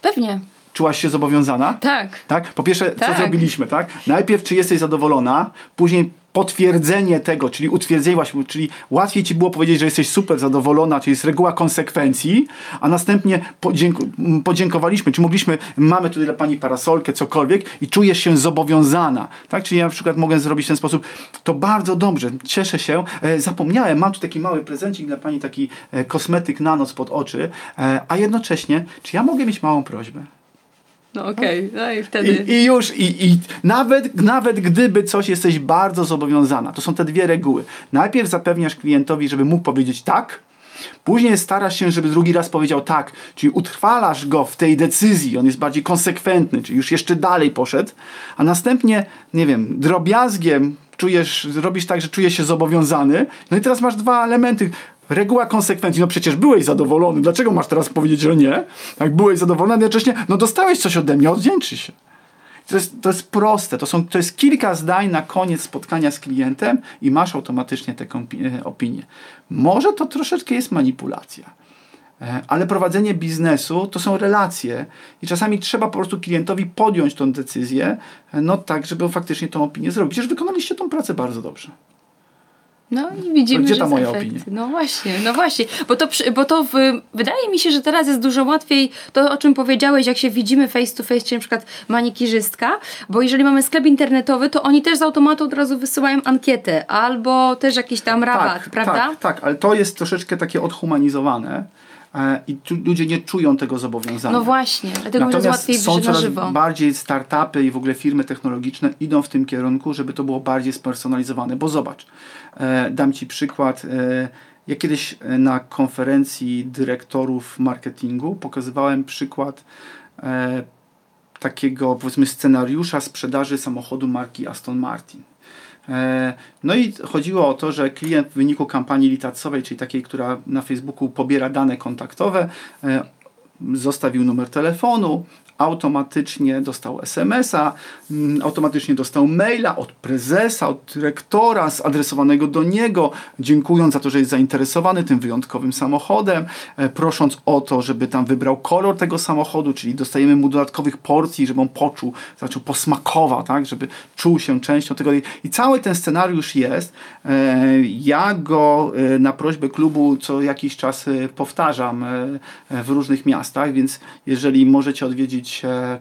Pewnie. Czułaś się zobowiązana? Tak. Tak? Po pierwsze, co Tak. zrobiliśmy, tak? Najpierw, czy jesteś zadowolona, później potwierdzenie tego, czyli utwierdzenie właśnie, czyli łatwiej ci było powiedzieć, że jesteś super zadowolona, czyli jest reguła konsekwencji, a następnie m, podziękowaliśmy, czy mogliśmy, mamy tutaj dla pani parasolkę, cokolwiek i czujesz się zobowiązana, tak? Czyli ja na przykład mogę zrobić w ten sposób, to bardzo dobrze, cieszę się, e, zapomniałem, mam tu taki mały prezencik dla pani, taki e, kosmetyk na noc pod oczy, e, a jednocześnie, czy ja mogę mieć małą prośbę? No okej, no i wtedy. I, I już, i, i nawet, nawet gdyby coś jesteś bardzo zobowiązana, to są te dwie reguły. Najpierw zapewniasz klientowi, żeby mógł powiedzieć tak, później starasz się, żeby drugi raz powiedział tak, czyli utrwalasz go w tej decyzji, on jest bardziej konsekwentny, czyli już jeszcze dalej poszedł, a następnie, nie wiem, drobiazgiem czujesz, robisz tak, że czujesz się zobowiązany, no i teraz masz dwa elementy. Reguła konsekwencji, no przecież byłeś zadowolony, dlaczego masz teraz powiedzieć, że nie? Jak byłeś zadowolony, jednocześnie, no dostałeś coś ode mnie, odwdzięczy się. To jest, to jest proste, to, są, to jest kilka zdań na koniec spotkania z klientem i masz automatycznie tę e, opinię. Może to troszeczkę jest manipulacja, e, ale prowadzenie biznesu to są relacje i czasami trzeba po prostu klientowi podjąć tą decyzję, e, no tak, żeby faktycznie tą opinię zrobił. Przecież wykonaliście tą pracę bardzo dobrze. No i widzimy, Gdzie że ta jest moja efekt. opinia? No właśnie, no właśnie, bo to, bo to w, wydaje mi się, że teraz jest dużo łatwiej to, o czym powiedziałeś, jak się widzimy face to face, czy na przykład manikirzystka, bo jeżeli mamy sklep internetowy, to oni też z automatu od razu wysyłają ankietę, albo też jakiś tam rabat, prawda? Tak, tak, ale to jest troszeczkę takie odhumanizowane e, i ludzie nie czują tego zobowiązania. No właśnie, dlatego Natomiast łatwiej są coraz żywo. bardziej startupy i w ogóle firmy technologiczne idą w tym kierunku, żeby to było bardziej spersonalizowane. Bo zobacz, dam Ci przykład. E, ja kiedyś e, na konferencji dyrektorów marketingu pokazywałem przykład e, takiego powiedzmy scenariusza sprzedaży samochodu marki Aston Martin. E, No i chodziło o to, że klient w wyniku kampanii litacowej, czyli takiej, która na Facebooku pobiera dane kontaktowe, e, zostawił numer telefonu, automatycznie dostał SMS-a, mm, automatycznie dostał maila od prezesa, od dyrektora zadresowanego do niego, dziękując za to, że jest zainteresowany tym wyjątkowym samochodem, e, prosząc o to, żeby tam wybrał kolor tego samochodu, czyli dostajemy mu dodatkowych porcji, żeby on poczuł, zaczął posmakował, tak, żeby czuł się częścią tego. I- cały ten scenariusz jest. E, Ja go e, na prośbę klubu co jakiś czas powtarzam w różnych miastach, więc jeżeli możecie odwiedzić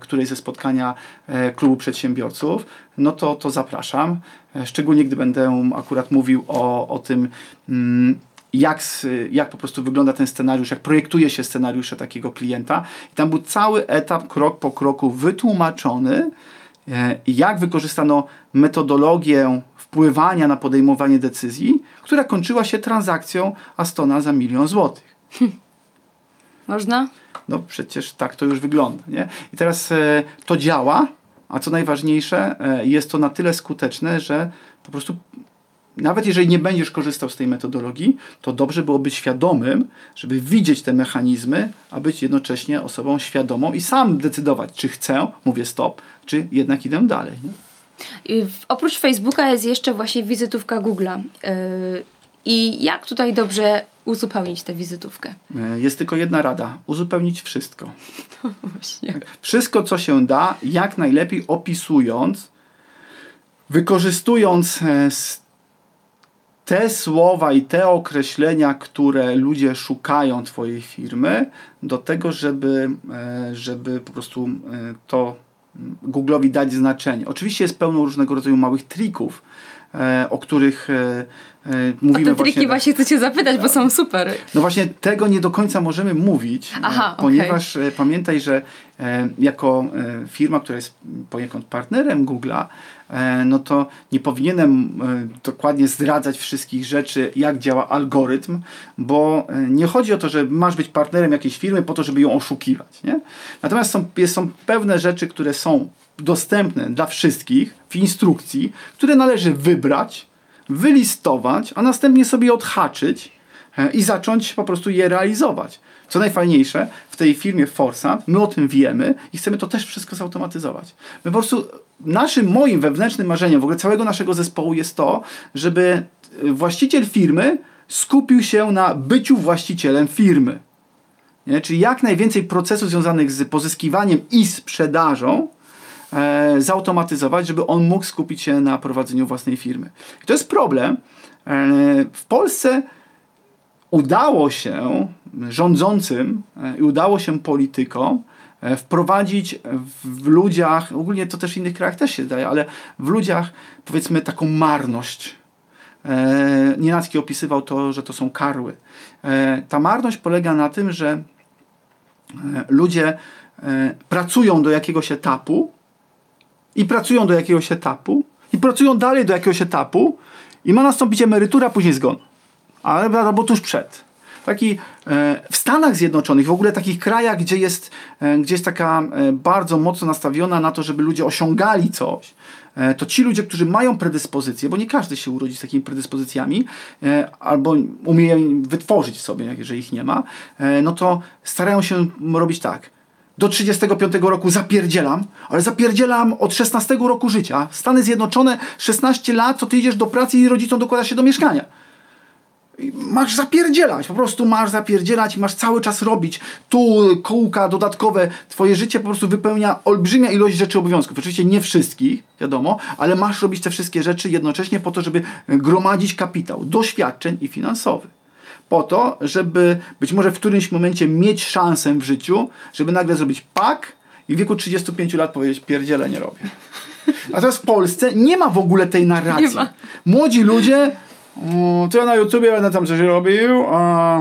któreś ze spotkania e, klubu przedsiębiorców, no to, to zapraszam. E, Szczególnie gdy będę akurat mówił o, o tym, mm, jak, jak po prostu wygląda ten scenariusz, jak projektuje się scenariusze takiego klienta. I tam był cały etap, krok po kroku wytłumaczony, e, jak wykorzystano metodologię wpływania na podejmowanie decyzji, która kończyła się transakcją Astona za milion złotych. Można? No przecież tak to już wygląda. Nie? I teraz e, to działa, a co najważniejsze, e, jest to na tyle skuteczne, że po prostu nawet jeżeli nie będziesz korzystał z tej metodologii, to dobrze było być świadomym, żeby widzieć te mechanizmy, a być jednocześnie osobą świadomą i sam decydować, czy chcę, mówię stop, czy jednak idę dalej. Oprócz Facebooka jest jeszcze właśnie wizytówka Google'a. Yy, I jak tutaj dobrze uzupełnić tę wizytówkę? E, Jest tylko jedna rada: uzupełnić wszystko. Właśnie. Wszystko, co się da, jak najlepiej opisując, wykorzystując e, te słowa i te określenia, które ludzie szukają Twojej firmy, do tego, żeby, e, żeby po prostu to mm, Google'owi dać znaczenie. Oczywiście jest pełno różnego rodzaju małych trików, o których e, e, O mówimy te triki właśnie chcę cię zapytać, bo są super. no właśnie tego nie do końca możemy mówić, Aha, e, ponieważ e, pamiętaj, że e, jako e, firma, która jest poniekąd partnerem Google'a, e, no to nie powinienem e, dokładnie zdradzać wszystkich rzeczy, jak działa algorytm, bo e, nie chodzi o to, że masz być partnerem jakiejś firmy po to, żeby ją oszukiwać. Nie? Natomiast są, jest, są pewne rzeczy, które są dostępne dla wszystkich w instrukcji, które należy wybrać, wylistować, a następnie sobie odhaczyć e, i zacząć po prostu je realizować. Co najfajniejsze, w tej firmie Forsa my o tym wiemy i chcemy to też wszystko zautomatyzować. My po prostu, naszym, moim wewnętrznym marzeniem, w ogóle całego naszego zespołu jest to, żeby e, właściciel firmy skupił się na byciu właścicielem firmy. Nie? Czyli jak najwięcej procesów związanych z pozyskiwaniem i sprzedażą e, zautomatyzować, żeby on mógł skupić się na prowadzeniu własnej firmy. I to jest problem. E, w Polsce udało się rządzącym e, i udało się politykom wprowadzić w, ludziach, ogólnie to też w innych krajach też się daje, ale w ludziach powiedzmy taką marność. Nienacki opisywał to, że to są karły. Ta marność polega na tym, że ludzie pracują do jakiegoś etapu i pracują do jakiegoś etapu i pracują dalej do jakiegoś etapu i ma nastąpić emerytura, później zgon. Ale albo tuż przed. Taki e, w Stanach Zjednoczonych, w ogóle takich krajach, gdzie jest, e, gdzie jest taka e, bardzo mocno nastawiona na to, żeby ludzie osiągali coś, e, to ci ludzie, którzy mają predyspozycje, bo nie każdy się urodzi z takimi predyspozycjami, e, albo umie wytworzyć sobie, jeżeli ich nie ma, e, no to starają się robić tak. Do 35 roku zapierdzielam, ale zapierdzielam od 16 roku życia. Stany Zjednoczone 16 lat, co ty idziesz do pracy i rodzicom dokłada się do mieszkania. I Masz zapierdzielać, po prostu masz zapierdzielać masz cały czas robić. Tu kółka dodatkowe, twoje życie po prostu wypełnia olbrzymia ilość rzeczy obowiązków. Oczywiście nie wszystkich, wiadomo, ale masz robić te wszystkie rzeczy jednocześnie po to, żeby gromadzić kapitał, doświadczeń i finansowy. Po to, żeby być może w którymś momencie mieć szansę w życiu, żeby nagle zrobić pak i w wieku 35 lat powiedzieć pierdziele nie robię. A teraz w Polsce nie ma w ogóle tej narracji. Młodzi ludzie, o, to ja na YouTubie będę tam coś robił, a,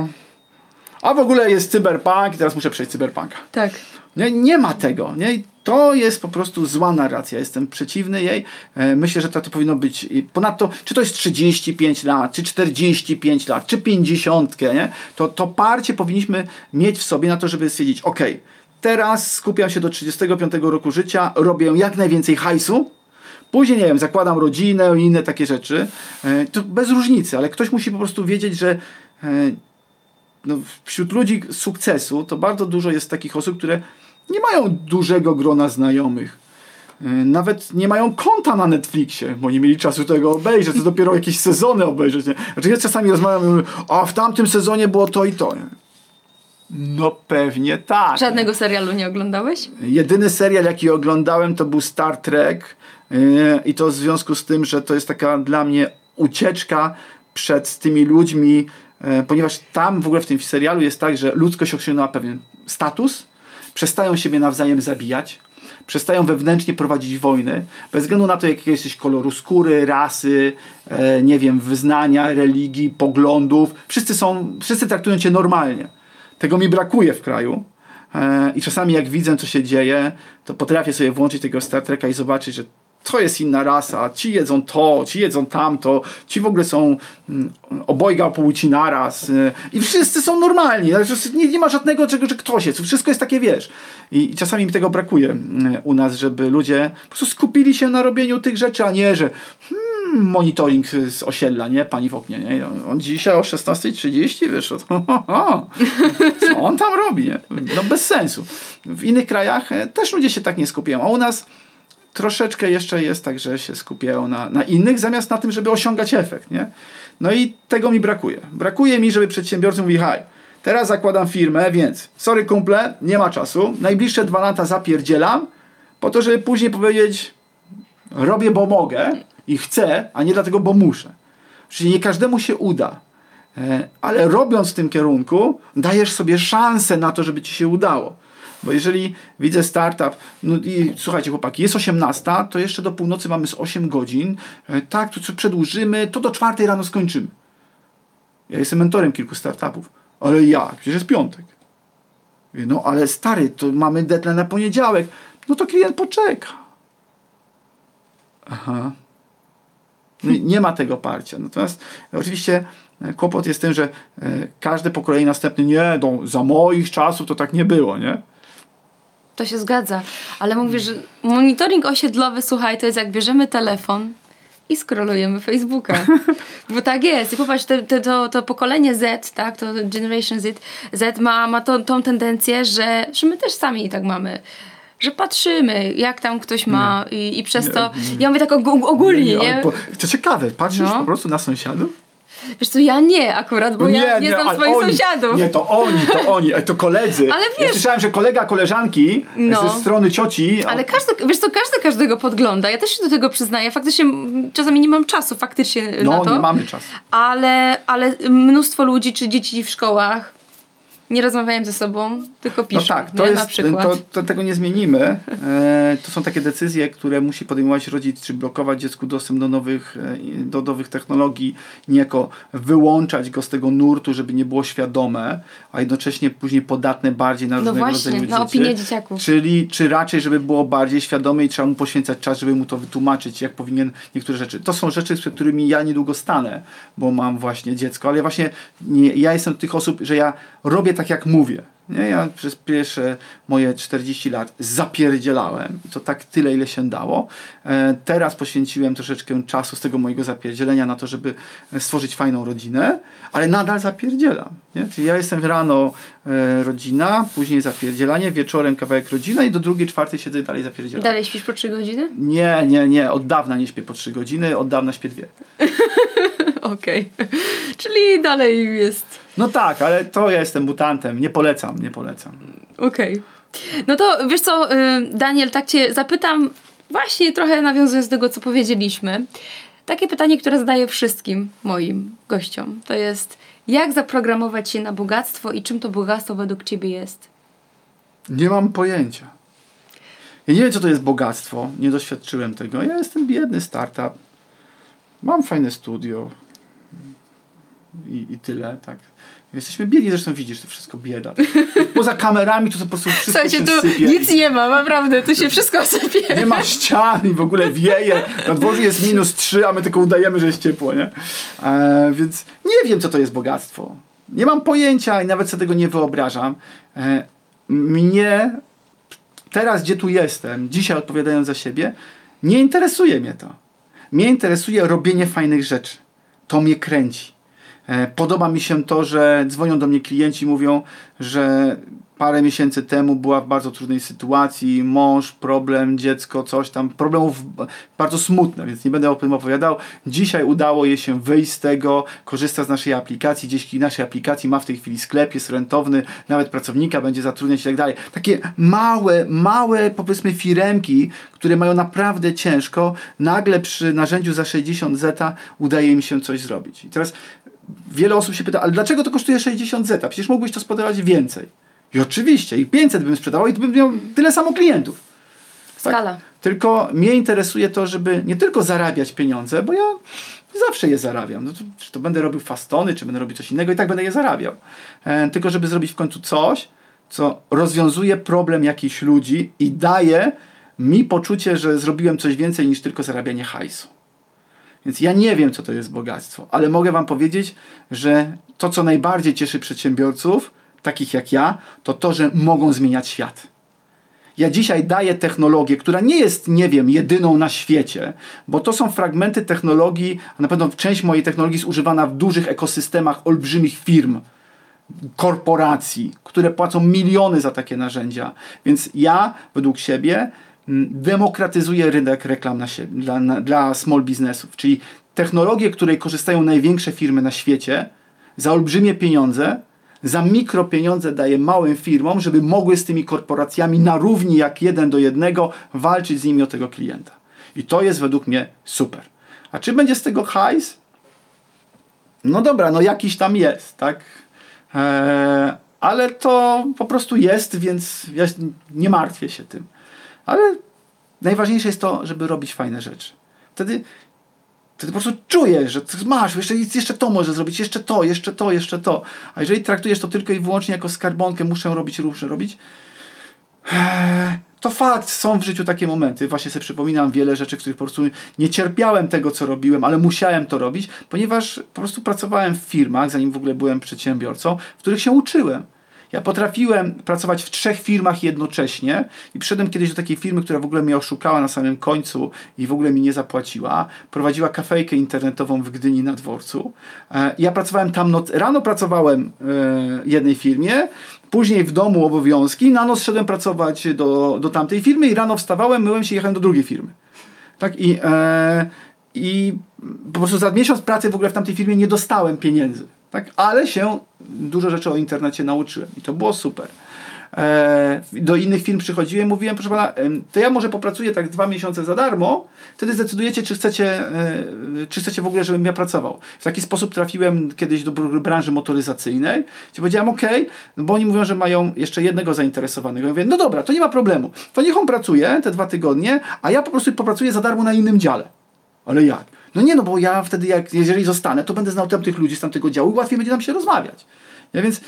a w ogóle jest cyberpunk i teraz muszę przejść cyberpunka. Tak. Nie, nie ma tego. Nie? To jest po prostu zła narracja. Jestem przeciwny jej. E, Myślę, że to, to powinno być. Ponadto, czy to jest 35 lat, czy 45 lat, czy 50, nie? To, to parcie powinniśmy mieć w sobie na to, żeby stwierdzić, ok, teraz skupiam się do 35 roku życia, robię jak najwięcej hajsu, Później, nie wiem, zakładam rodzinę i inne takie rzeczy. E, To bez różnicy, ale ktoś musi po prostu wiedzieć, że e, no, wśród ludzi sukcesu to bardzo dużo jest takich osób, które nie mają dużego grona znajomych. Yy, Nawet nie mają konta na Netflixie, bo nie mieli czasu tego obejrzeć, to dopiero jakieś sezony obejrzeć. Nie? Znaczy ja czasami rozmawiam a w tamtym sezonie było to i to. Nie? No pewnie tak. Żadnego serialu nie oglądałeś? Jedyny serial, jaki oglądałem, to był Star Trek. Yy, I to w związku z tym, że to jest taka dla mnie ucieczka przed tymi ludźmi, yy, ponieważ tam w ogóle w tym serialu jest tak, że ludzkość osiągnęła pewien status, przestają siebie nawzajem zabijać, przestają wewnętrznie prowadzić wojny, bez względu na to, jakiego jesteś koloru skóry, rasy, e, nie wiem, wyznania, religii, poglądów. Wszyscy są, wszyscy traktują cię normalnie. Tego mi brakuje w kraju. E, I czasami jak widzę, co się dzieje, to potrafię sobie włączyć tego Star Treka i zobaczyć, że to jest inna rasa, ci jedzą to, ci jedzą tamto, ci w ogóle są mm, obojga płci naraz y, i wszyscy są normalni, nie, nie ma żadnego czego, że ktoś jest, wszystko jest takie, wiesz. I, czasami mi tego brakuje mm, u nas, żeby ludzie po prostu skupili się na robieniu tych rzeczy, a nie, że hmm, monitoring z osiedla, nie? Pani w oknie, nie? On dzisiaj o 16.30 wyszedł. Co on tam robi, nie? No bez sensu. W innych krajach e, też ludzie się tak nie skupiają, a u nas troszeczkę jeszcze jest tak, że się skupiają na, na innych, zamiast na tym, żeby osiągać efekt, nie? No i tego mi brakuje. Brakuje mi, żeby przedsiębiorcy mówili, haj, teraz zakładam firmę, więc sorry kumple, nie ma czasu, najbliższe dwa lata zapierdzielam, po to, żeby później powiedzieć, robię, bo mogę i chcę, a nie dlatego, bo muszę. Czyli nie każdemu się uda. E, Ale robiąc w tym kierunku, dajesz sobie szansę na to, żeby ci się udało. Bo jeżeli widzę startup, no i słuchajcie chłopaki, jest 18, to jeszcze do północy mamy z 8 godzin, e, tak, to przedłużymy, to do czwartej rano skończymy. Ja jestem mentorem kilku startupów. Ale jak? Przecież jest piątek. No ale stary, to mamy deadline na poniedziałek. No to klient poczeka. Aha. No Nie ma tego parcia. Natomiast oczywiście e, kłopot jest tym, że e, każde pokolenie następne, nie, no, za moich czasów to tak nie było, nie? To się zgadza, ale mówię, że monitoring osiedlowy, słuchaj, to jest jak bierzemy telefon i scrollujemy Facebooka. Bo tak jest. I popatrz, te, te, to, to pokolenie Z, tak, to Generation Z, Z ma, ma tą, tą tendencję, że, że my też sami tak mamy. Że patrzymy, jak tam ktoś ma i, i przez to... Ja mówię tak og- ogólnie, nie? ale po, to ciekawe, patrzysz No. po prostu na sąsiadów? Wiesz co, ja nie akurat, bo ja nie, znam ale swoich oni, sąsiadów. Nie, to oni, to oni, e, to koledzy. Ale Ja wiesz- słyszałem, że kolega koleżanki No. ze strony cioci. Ale każdy, wiesz co, każdy każdego podgląda. Ja też się do tego przyznaję. Faktycznie czasami nie mam czasu faktycznie na No, to. nie mamy czasu. Ale, ale mnóstwo ludzi czy dzieci w szkołach nie rozmawiają ze sobą, tylko piszą. No tak, to nie? jest, na przykład. to, to tego nie zmienimy. E, to są takie decyzje, które musi podejmować rodzic, czy blokować dziecku dostęp do nowych, e, do nowych technologii, niejako wyłączać go z tego nurtu, żeby nie było świadome, a jednocześnie później podatne bardziej na No różnego właśnie, rodzaju na opinię dzieciaków. Czyli, czy raczej, żeby było bardziej świadome i trzeba mu poświęcać czas, żeby mu to wytłumaczyć, jak powinien niektóre rzeczy. To są rzeczy, przed którymi ja niedługo stanę, bo mam właśnie dziecko, ale właśnie nie, ja jestem z tych osób, że ja robię tak, jak mówię. Nie? Ja przez pierwsze moje 40 lat zapierdzielałem i to tak tyle, ile się dało. E, teraz poświęciłem troszeczkę czasu z tego mojego zapierdzielenia na to, żeby stworzyć fajną rodzinę, ale nadal zapierdzielam. Nie? Czyli ja jestem rano e, rodzina, później zapierdzielanie, wieczorem kawałek rodzina i do drugiej, czwartej siedzę dalej zapierdzielam. Dalej śpisz po trzy godziny? Nie, nie, nie. Od dawna nie śpię po 3 godziny, od dawna śpię dwie. Okej. Czyli dalej jest. No tak, ale to ja jestem mutantem. Nie polecam, nie polecam. Okej. No to wiesz co, y, Daniel, tak cię zapytam, właśnie trochę nawiązując do tego, co powiedzieliśmy. Takie pytanie, które zadaję wszystkim moim gościom, to jest jak zaprogramować się na bogactwo i czym to bogactwo według ciebie jest? Nie mam pojęcia. Ja nie wiem, co to jest bogactwo. Nie doświadczyłem tego. Ja jestem biedny startup. Mam fajne studio. I, i tyle, tak. Jesteśmy biedni, zresztą widzisz, to wszystko bieda. Poza kamerami to, to po prostu wszystko Słuchajcie, się tu sypie. nic nie ma, naprawdę, tu się wszystko sypie. Nie ma ścian i w ogóle wieje. Na dworze jest minus 3, a my tylko udajemy, że jest ciepło, nie? E, więc nie wiem, co to jest bogactwo. Nie mam pojęcia i nawet sobie tego nie wyobrażam. E, mnie teraz, gdzie tu jestem, dzisiaj odpowiadając za siebie, nie interesuje mnie to. Mnie interesuje robienie fajnych rzeczy. To mnie kręci. E, Podoba mi się to, że dzwonią do mnie klienci, mówią, że parę miesięcy temu była w bardzo trudnej sytuacji, mąż, problem, dziecko, coś tam, problemów bardzo smutne, więc nie będę o tym opowiadał. Dzisiaj udało jej się wyjść z tego, korzysta z naszej aplikacji, gdzieś naszej aplikacji ma w tej chwili sklep, jest rentowny, nawet pracownika będzie zatrudniać i tak dalej. Takie małe, małe powiedzmy firemki, które mają naprawdę ciężko, nagle przy narzędziu za 60 zeta udaje im się coś zrobić. I teraz wiele osób się pyta, ale dlaczego to kosztuje 60 zeta? Przecież mógłbyś to sprzedawać więcej. I oczywiście, i 500 bym sprzedawał i bym miał tyle samo klientów. Skala. Tylko mnie interesuje to, żeby nie tylko zarabiać pieniądze, bo ja zawsze je zarabiam. No to, czy to będę robił fastony, czy będę robił coś innego, i tak będę je zarabiał. E, tylko żeby zrobić w końcu coś, co rozwiązuje problem jakichś ludzi i daje mi poczucie, że zrobiłem coś więcej niż tylko zarabianie hajsu. Więc ja nie wiem, co to jest bogactwo, ale mogę Wam powiedzieć, że to, co najbardziej cieszy przedsiębiorców, takich jak ja, to to, że mogą zmieniać świat. Ja dzisiaj daję technologię, która nie jest, nie wiem, jedyną na świecie, bo to są fragmenty technologii, a na pewno część mojej technologii jest używana w dużych ekosystemach olbrzymich firm, korporacji, które płacą miliony za takie narzędzia. Więc ja, według siebie, demokratyzuję rynek reklam na dla, na, dla small businessów, czyli technologie, której korzystają największe firmy na świecie, za olbrzymie pieniądze, za mikropieniądze daje małym firmom, żeby mogły z tymi korporacjami na równi jak jeden do jednego walczyć z nimi o tego klienta. I to jest według mnie super. A czy będzie z tego hajs? No dobra, no jakiś tam jest, tak? Eee, ale to po prostu jest, więc ja nie martwię się tym. Ale najważniejsze jest to, żeby robić fajne rzeczy. Wtedy ty po prostu czujesz, że masz, jeszcze, jeszcze to może zrobić, jeszcze to, jeszcze to, jeszcze to. A jeżeli traktujesz to tylko i wyłącznie jako skarbonkę, muszę robić, muszę robić, eee, to fakt, są w życiu takie momenty. Właśnie sobie przypominam wiele rzeczy, w których po prostu nie cierpiałem tego, co robiłem, ale musiałem to robić, ponieważ po prostu pracowałem w firmach, zanim w ogóle byłem przedsiębiorcą, w których się uczyłem. Ja potrafiłem pracować w trzech firmach jednocześnie i przyszedłem kiedyś do takiej firmy, która w ogóle mnie oszukała na samym końcu i w ogóle mi nie zapłaciła. Prowadziła kafejkę internetową w Gdyni na dworcu. E, Ja pracowałem tam, noc, rano pracowałem w jednej firmie, później w domu obowiązki, na noc szedłem pracować do, do tamtej firmy i rano wstawałem, myłem się i jechałem do drugiej firmy. Tak i, e, i po prostu za miesiąc pracy w ogóle w tamtej firmie nie dostałem pieniędzy. Tak? Ale się dużo rzeczy o internecie nauczyłem i to było super. E, do innych firm przychodziłem mówiłem, proszę pana, to ja może popracuję tak dwa miesiące za darmo, wtedy zdecydujecie, czy chcecie, e, czy chcecie w ogóle, żebym ja pracował. W taki sposób trafiłem kiedyś do br- branży motoryzacyjnej, gdzie powiedziałem, ok, no bo oni mówią, że mają jeszcze jednego zainteresowanego. Ja mówię, no dobra, to nie ma problemu. To niech on pracuje te dwa tygodnie, a ja po prostu popracuję za darmo na innym dziale. Ale jak? No nie, no bo ja wtedy, jak, jeżeli zostanę, to będę znał tam tych ludzi z tamtego działu i łatwiej będzie nam się rozmawiać. Ja więc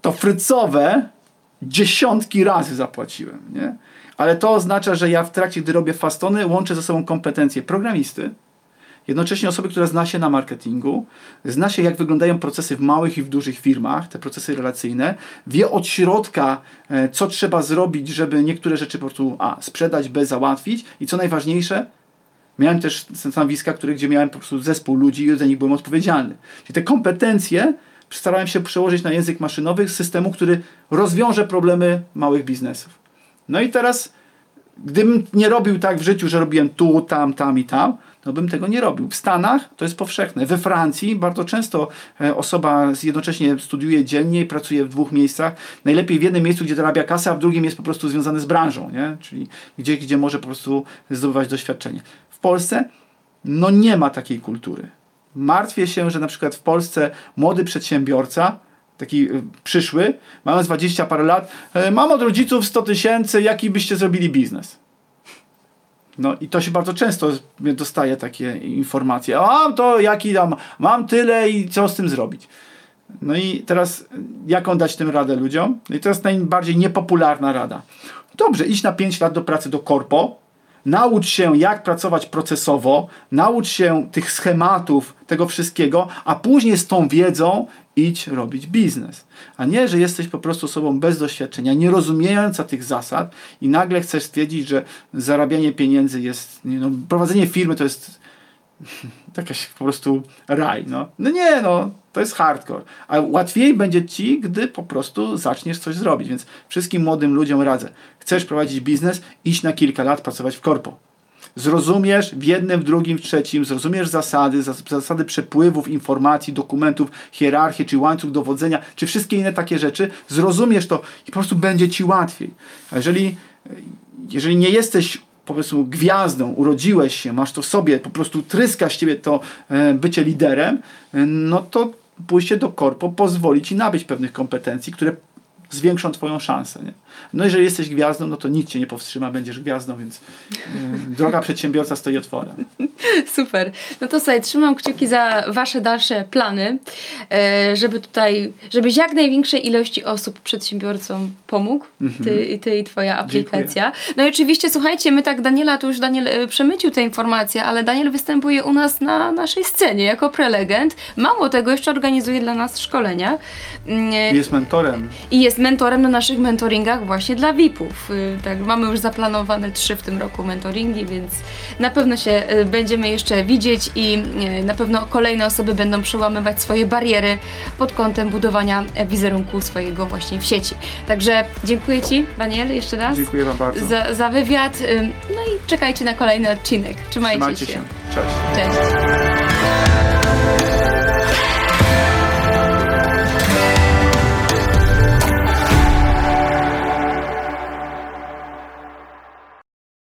to frycowe dziesiątki razy zapłaciłem, nie? Ale to oznacza, że ja w trakcie, gdy robię fastony, łączę ze sobą kompetencje programisty, jednocześnie osoby, która zna się na marketingu, zna się jak wyglądają procesy w małych i w dużych firmach, te procesy relacyjne, wie od środka, e, co trzeba zrobić, żeby niektóre rzeczy po prostu a, sprzedać, b, załatwić i co najważniejsze, Miałem też stanowiska, które, gdzie miałem po prostu zespół ludzi i za nich byłem odpowiedzialny. Czyli te kompetencje starałem się przełożyć na język maszynowy systemu, który rozwiąże problemy małych biznesów. No i teraz, gdybym nie robił tak w życiu, że robiłem tu, tam, tam i tam, no bym tego nie robił. W Stanach to jest powszechne. We Francji bardzo często e, osoba jednocześnie studiuje dziennie i pracuje w dwóch miejscach. Najlepiej w jednym miejscu, gdzie zarabia kasę, a w drugim jest po prostu związany z branżą, nie? czyli gdzie, gdzie może po prostu zdobywać doświadczenie. W Polsce no nie ma takiej kultury. Martwię się, że na przykład w Polsce młody przedsiębiorca, taki y, przyszły, mając 20 parę lat, e, mam od rodziców 100 tysięcy, jaki byście zrobili biznes? No i to się bardzo często dostaje takie informacje. A to jaki tam, mam tyle i co z tym zrobić? No i teraz jaką dać tym radę ludziom? No i to jest najbardziej niepopularna rada. Dobrze, idź na 5 lat do pracy do korpo, naucz się jak pracować procesowo, naucz się tych schematów, tego wszystkiego, a później z tą wiedzą idź robić biznes. A nie, że jesteś po prostu osobą bez doświadczenia, nie rozumiejąca tych zasad i nagle chcesz stwierdzić, że zarabianie pieniędzy jest, no, prowadzenie firmy to jest jakaś po prostu raj. No. no nie, no, to jest hardcore. A łatwiej będzie ci, gdy po prostu zaczniesz coś zrobić. Więc wszystkim młodym ludziom radzę. Chcesz prowadzić biznes, idź na kilka lat pracować w korpo. Zrozumiesz w jednym, w drugim, w trzecim, zrozumiesz zasady, zas- zasady przepływów informacji, dokumentów, hierarchię, czy łańcuch dowodzenia, czy wszystkie inne takie rzeczy, zrozumiesz to i po prostu będzie ci łatwiej. A jeżeli, jeżeli nie jesteś powiedzmy gwiazdą, urodziłeś się, masz to w sobie, po prostu tryska z ciebie to e, bycie liderem, e, no to pójście do korpo pozwoli ci nabyć pewnych kompetencji, które zwiększą twoją szansę. Nie? No jeżeli jesteś gwiazdą, no to nikt cię nie powstrzyma, będziesz gwiazdą, więc e, droga przedsiębiorca stoi otworem. Super. No to sobie trzymam kciuki za Wasze dalsze plany, e, żeby tutaj, żebyś jak największej ilości osób przedsiębiorcom pomógł, ty, ty i Twoja aplikacja. No i oczywiście, słuchajcie, my tak Daniela, tu już Daniel e, przemycił tę informację, ale Daniel występuje u nas na naszej scenie jako prelegent. Mało tego, jeszcze organizuje dla nas szkolenia e, Jest mentorem. i jest mentorem na naszych mentoringach właśnie dla VIP-ów. Y, Tak, mamy już zaplanowane trzy w tym roku mentoringi, więc na pewno się y, będziemy jeszcze widzieć i y, na pewno kolejne osoby będą przełamywać swoje bariery pod kątem budowania e, wizerunku swojego właśnie w sieci. Także dziękuję Ci, Daniel, jeszcze raz Dziękuję Wam bardzo. za, za wywiad. No i czekajcie na kolejny odcinek. Trzymajcie, Trzymajcie się. Cześć. Cześć.